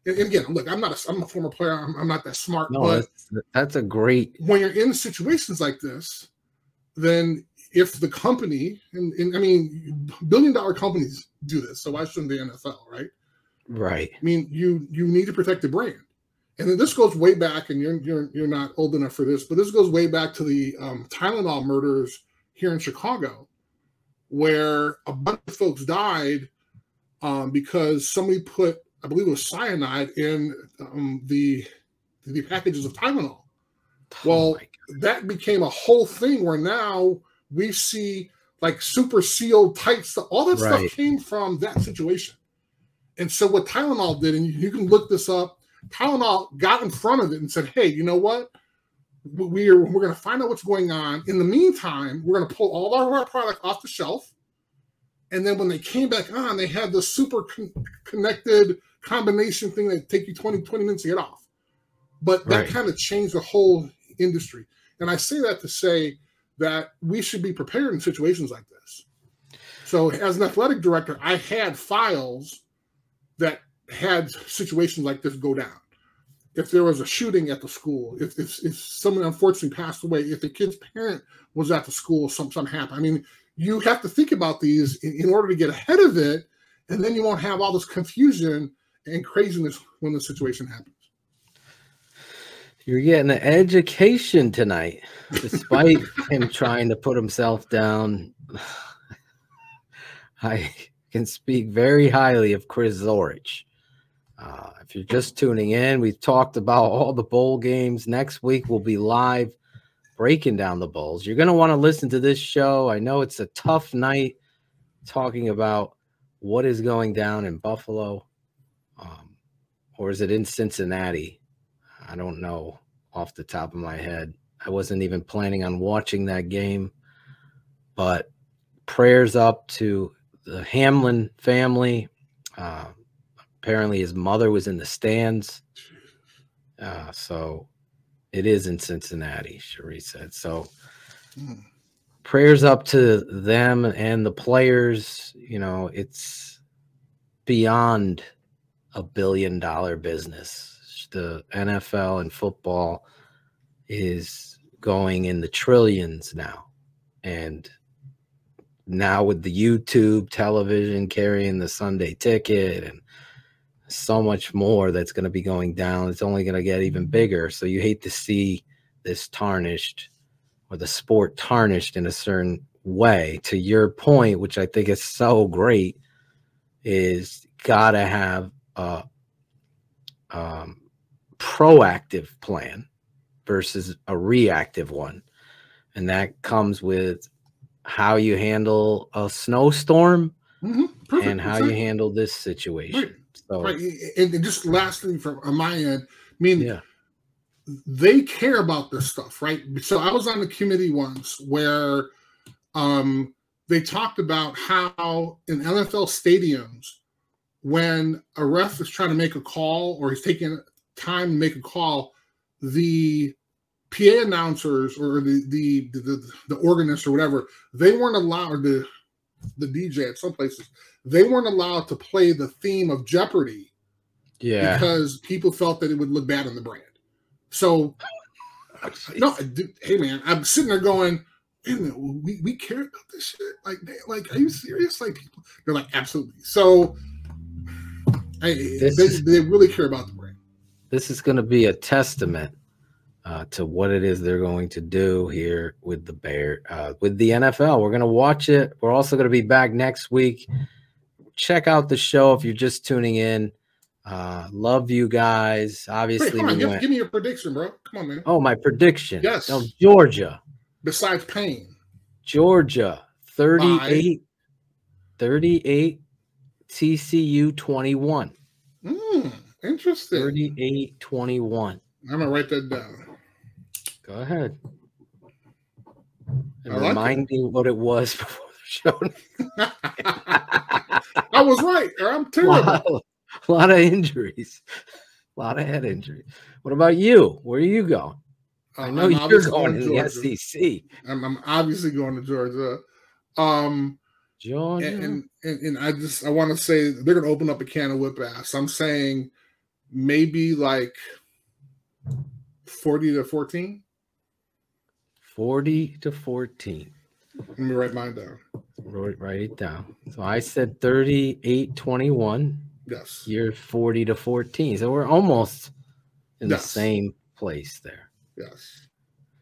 And again, look, I'm not a, I'm a former player. I'm, I'm not that smart, No, but that's, that's a great. when you're in situations like this, then if the company and, and I mean billion dollar companies do this, so why shouldn't the NFL, right? Right. I mean, you you need to protect the brand. And then this goes way back, and you're you're you're not old enough for this, but this goes way back to the um, Tylenol murders here in Chicago, where a bunch of folks died um, because somebody put, I believe it was cyanide in um, the the packages of Tylenol. Well, Oh that became a whole thing where now we see like super sealed tight stuff. All that Right. stuff came from that situation. And so what Tylenol did, and you, can look this up, Tylenol got in front of it and said, "Hey, you know what? We're we're going to find out what's going on. In the meantime, we're going to pull all of our product off the shelf." And then when they came back on, they had this super con- connected combination thing that take you 20, 20 minutes to get off. But that Right. kind of changed the whole industry. And I say that to say that we should be prepared in situations like this. So, as an athletic director, I had files that had situations like this go down. If there was a shooting at the school, if if, if someone unfortunately passed away, if the kid's parent was at the school, some something happened. I mean, you have to think about these in, in order to get ahead of it, and then you won't have all this confusion and craziness when the situation happens. You're getting an education tonight, despite (laughs) him trying to put himself down. (sighs) I can speak very highly of Chris Zorich. Uh, if you're just tuning in, we've talked about all the bowl games. Next week, we'll be live breaking down the bowls. You're going to want to listen to this show. I know it's a tough night talking about what is going down in Buffalo, um, or is it in Cincinnati? I don't know off the top of my head. I wasn't even planning on watching that game, but prayers up to the Hamlin family. Uh, apparently, his mother was in the stands. Uh, so it is in Cincinnati, Cherie said. So Hmm. prayers up to them and the players. You know, it's beyond a billion dollar business. The NFL and football is going in the trillions now. And now with the YouTube television carrying the Sunday ticket and so much more that's going to be going down, it's only going to get even bigger. So you hate to see this tarnished or the sport tarnished in a certain way. To your point, which I think is so great, is got to have a um, proactive plan versus a reactive one. And that comes with how you handle a snowstorm Mhm, and how exactly. you handle this situation. Right. So, Right, and, just lastly from my end, I mean, yeah. they care about this stuff, right? So I was on a committee once where um, they talked about how in NFL stadiums, when a ref is trying to make a call or he's taking time to make a call, the PA announcers or the the the, the, the organist or whatever, they weren't allowed the the DJ at some places, they weren't allowed to play the theme of Jeopardy Yeah. because people felt that it would look bad on the brand. So, no, dude, hey man, I'm sitting there going, wait a minute, we, we care about this shit? Like, they- like, are you serious? Like, people, they're like, absolutely. So, hey, they, is- they really care about the brand. this is going to be a testament uh, to what it is they're going to do here with the bear uh, with the nfl we're going to watch it. We're also going to be back next week. Check out the show if you're just tuning in. Uh, love you guys. Wait, obviously come on, we give, give me your prediction, bro. Come on, man. oh my prediction. Yes. no, georgia. Besides pain, georgia 38 38 tcu 21 mm, interesting. 38 21 I'm gonna write that down. Go ahead. And like remind me what it was (laughs) before the show. (laughs) I was right. or I'm a, (laughs) terrible. lot, a lot of injuries, a lot of head injuries. What about you? Where are you going? I know Uh, I'm you're obviously going to the. SEC. I'm, I'm obviously going to Georgia. Um, Georgia. and, and, and I just I want to say they're going to open up a can of whip ass. I'm saying maybe like forty to fourteen. 40 to 14. Let me write mine down. Wrote, write it down. So I said 38 21. Yes, You're 40 to 14. So we're almost in the same place there. yes.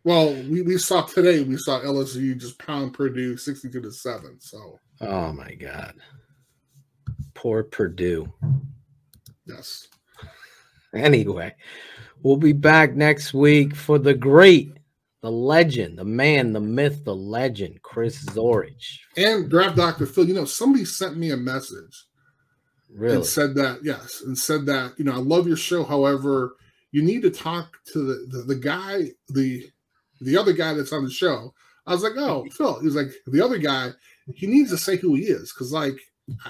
Well, we, we saw today. We saw LSU just pound Purdue sixty-two to seven. So Oh my God. Poor Purdue. yes, Anyway, we'll be back next week for the great, the legend, the man, the myth, the legend, Chris Zorich. and draft Doctor Phil. You know, somebody sent me a message Really? and said that yes, and said that you know I love your show. However, you need to talk to the the, the guy the the other guy that's on the show. I was like, oh, Phil. He was like, the other guy. He needs to say who he is because like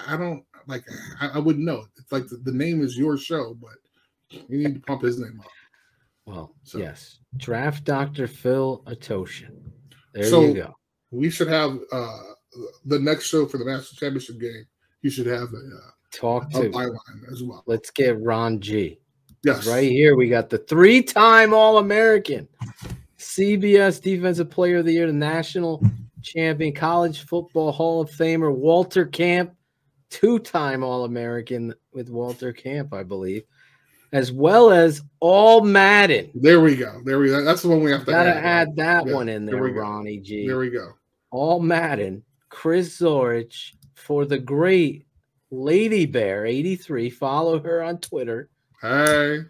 I don't like I, I wouldn't know. It's like the, the name is your show, but you need to pump his name up. Well, So- yes. Draft Dr. Phil Atoshin. There So- you go. We should have uh the next show for the Master Championship game. You should have a, uh, Talk a to. byline as well. Let's get Ron G. Yes, Right here, we got the three time All American, CBS Defensive Player of the Year, the national champion, college football Hall of Famer, Walter Camp, two time All American with Walter Camp, I believe, as well as All Madden. There we go. There we go. That's the one we have to Gotta add. add that Yeah, one in there there. Ronnie G. There we go. All Madden, Chris Zorich for the great Lady Bear 83. Follow her on Twitter. Hey.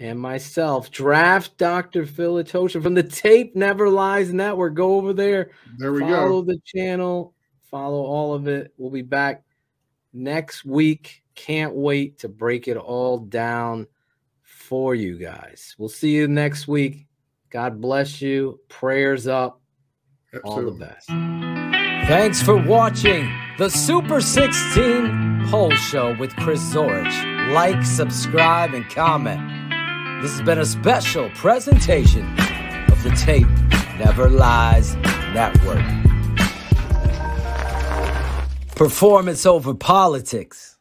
And myself, draft Dr. Phil Atosha from the Tape Never Lies Network. Go over there, There we follow go. Follow the channel, follow all of it. We'll be back next week. Can't wait to break it all down for you guys. We'll see you next week. God bless you. Prayers up. All the best. Thanks for watching the Super 16 Poll Show with Chris Zorich. Like, subscribe, and comment. This has been a special presentation of the Tape Never Lies Network. Performance over politics.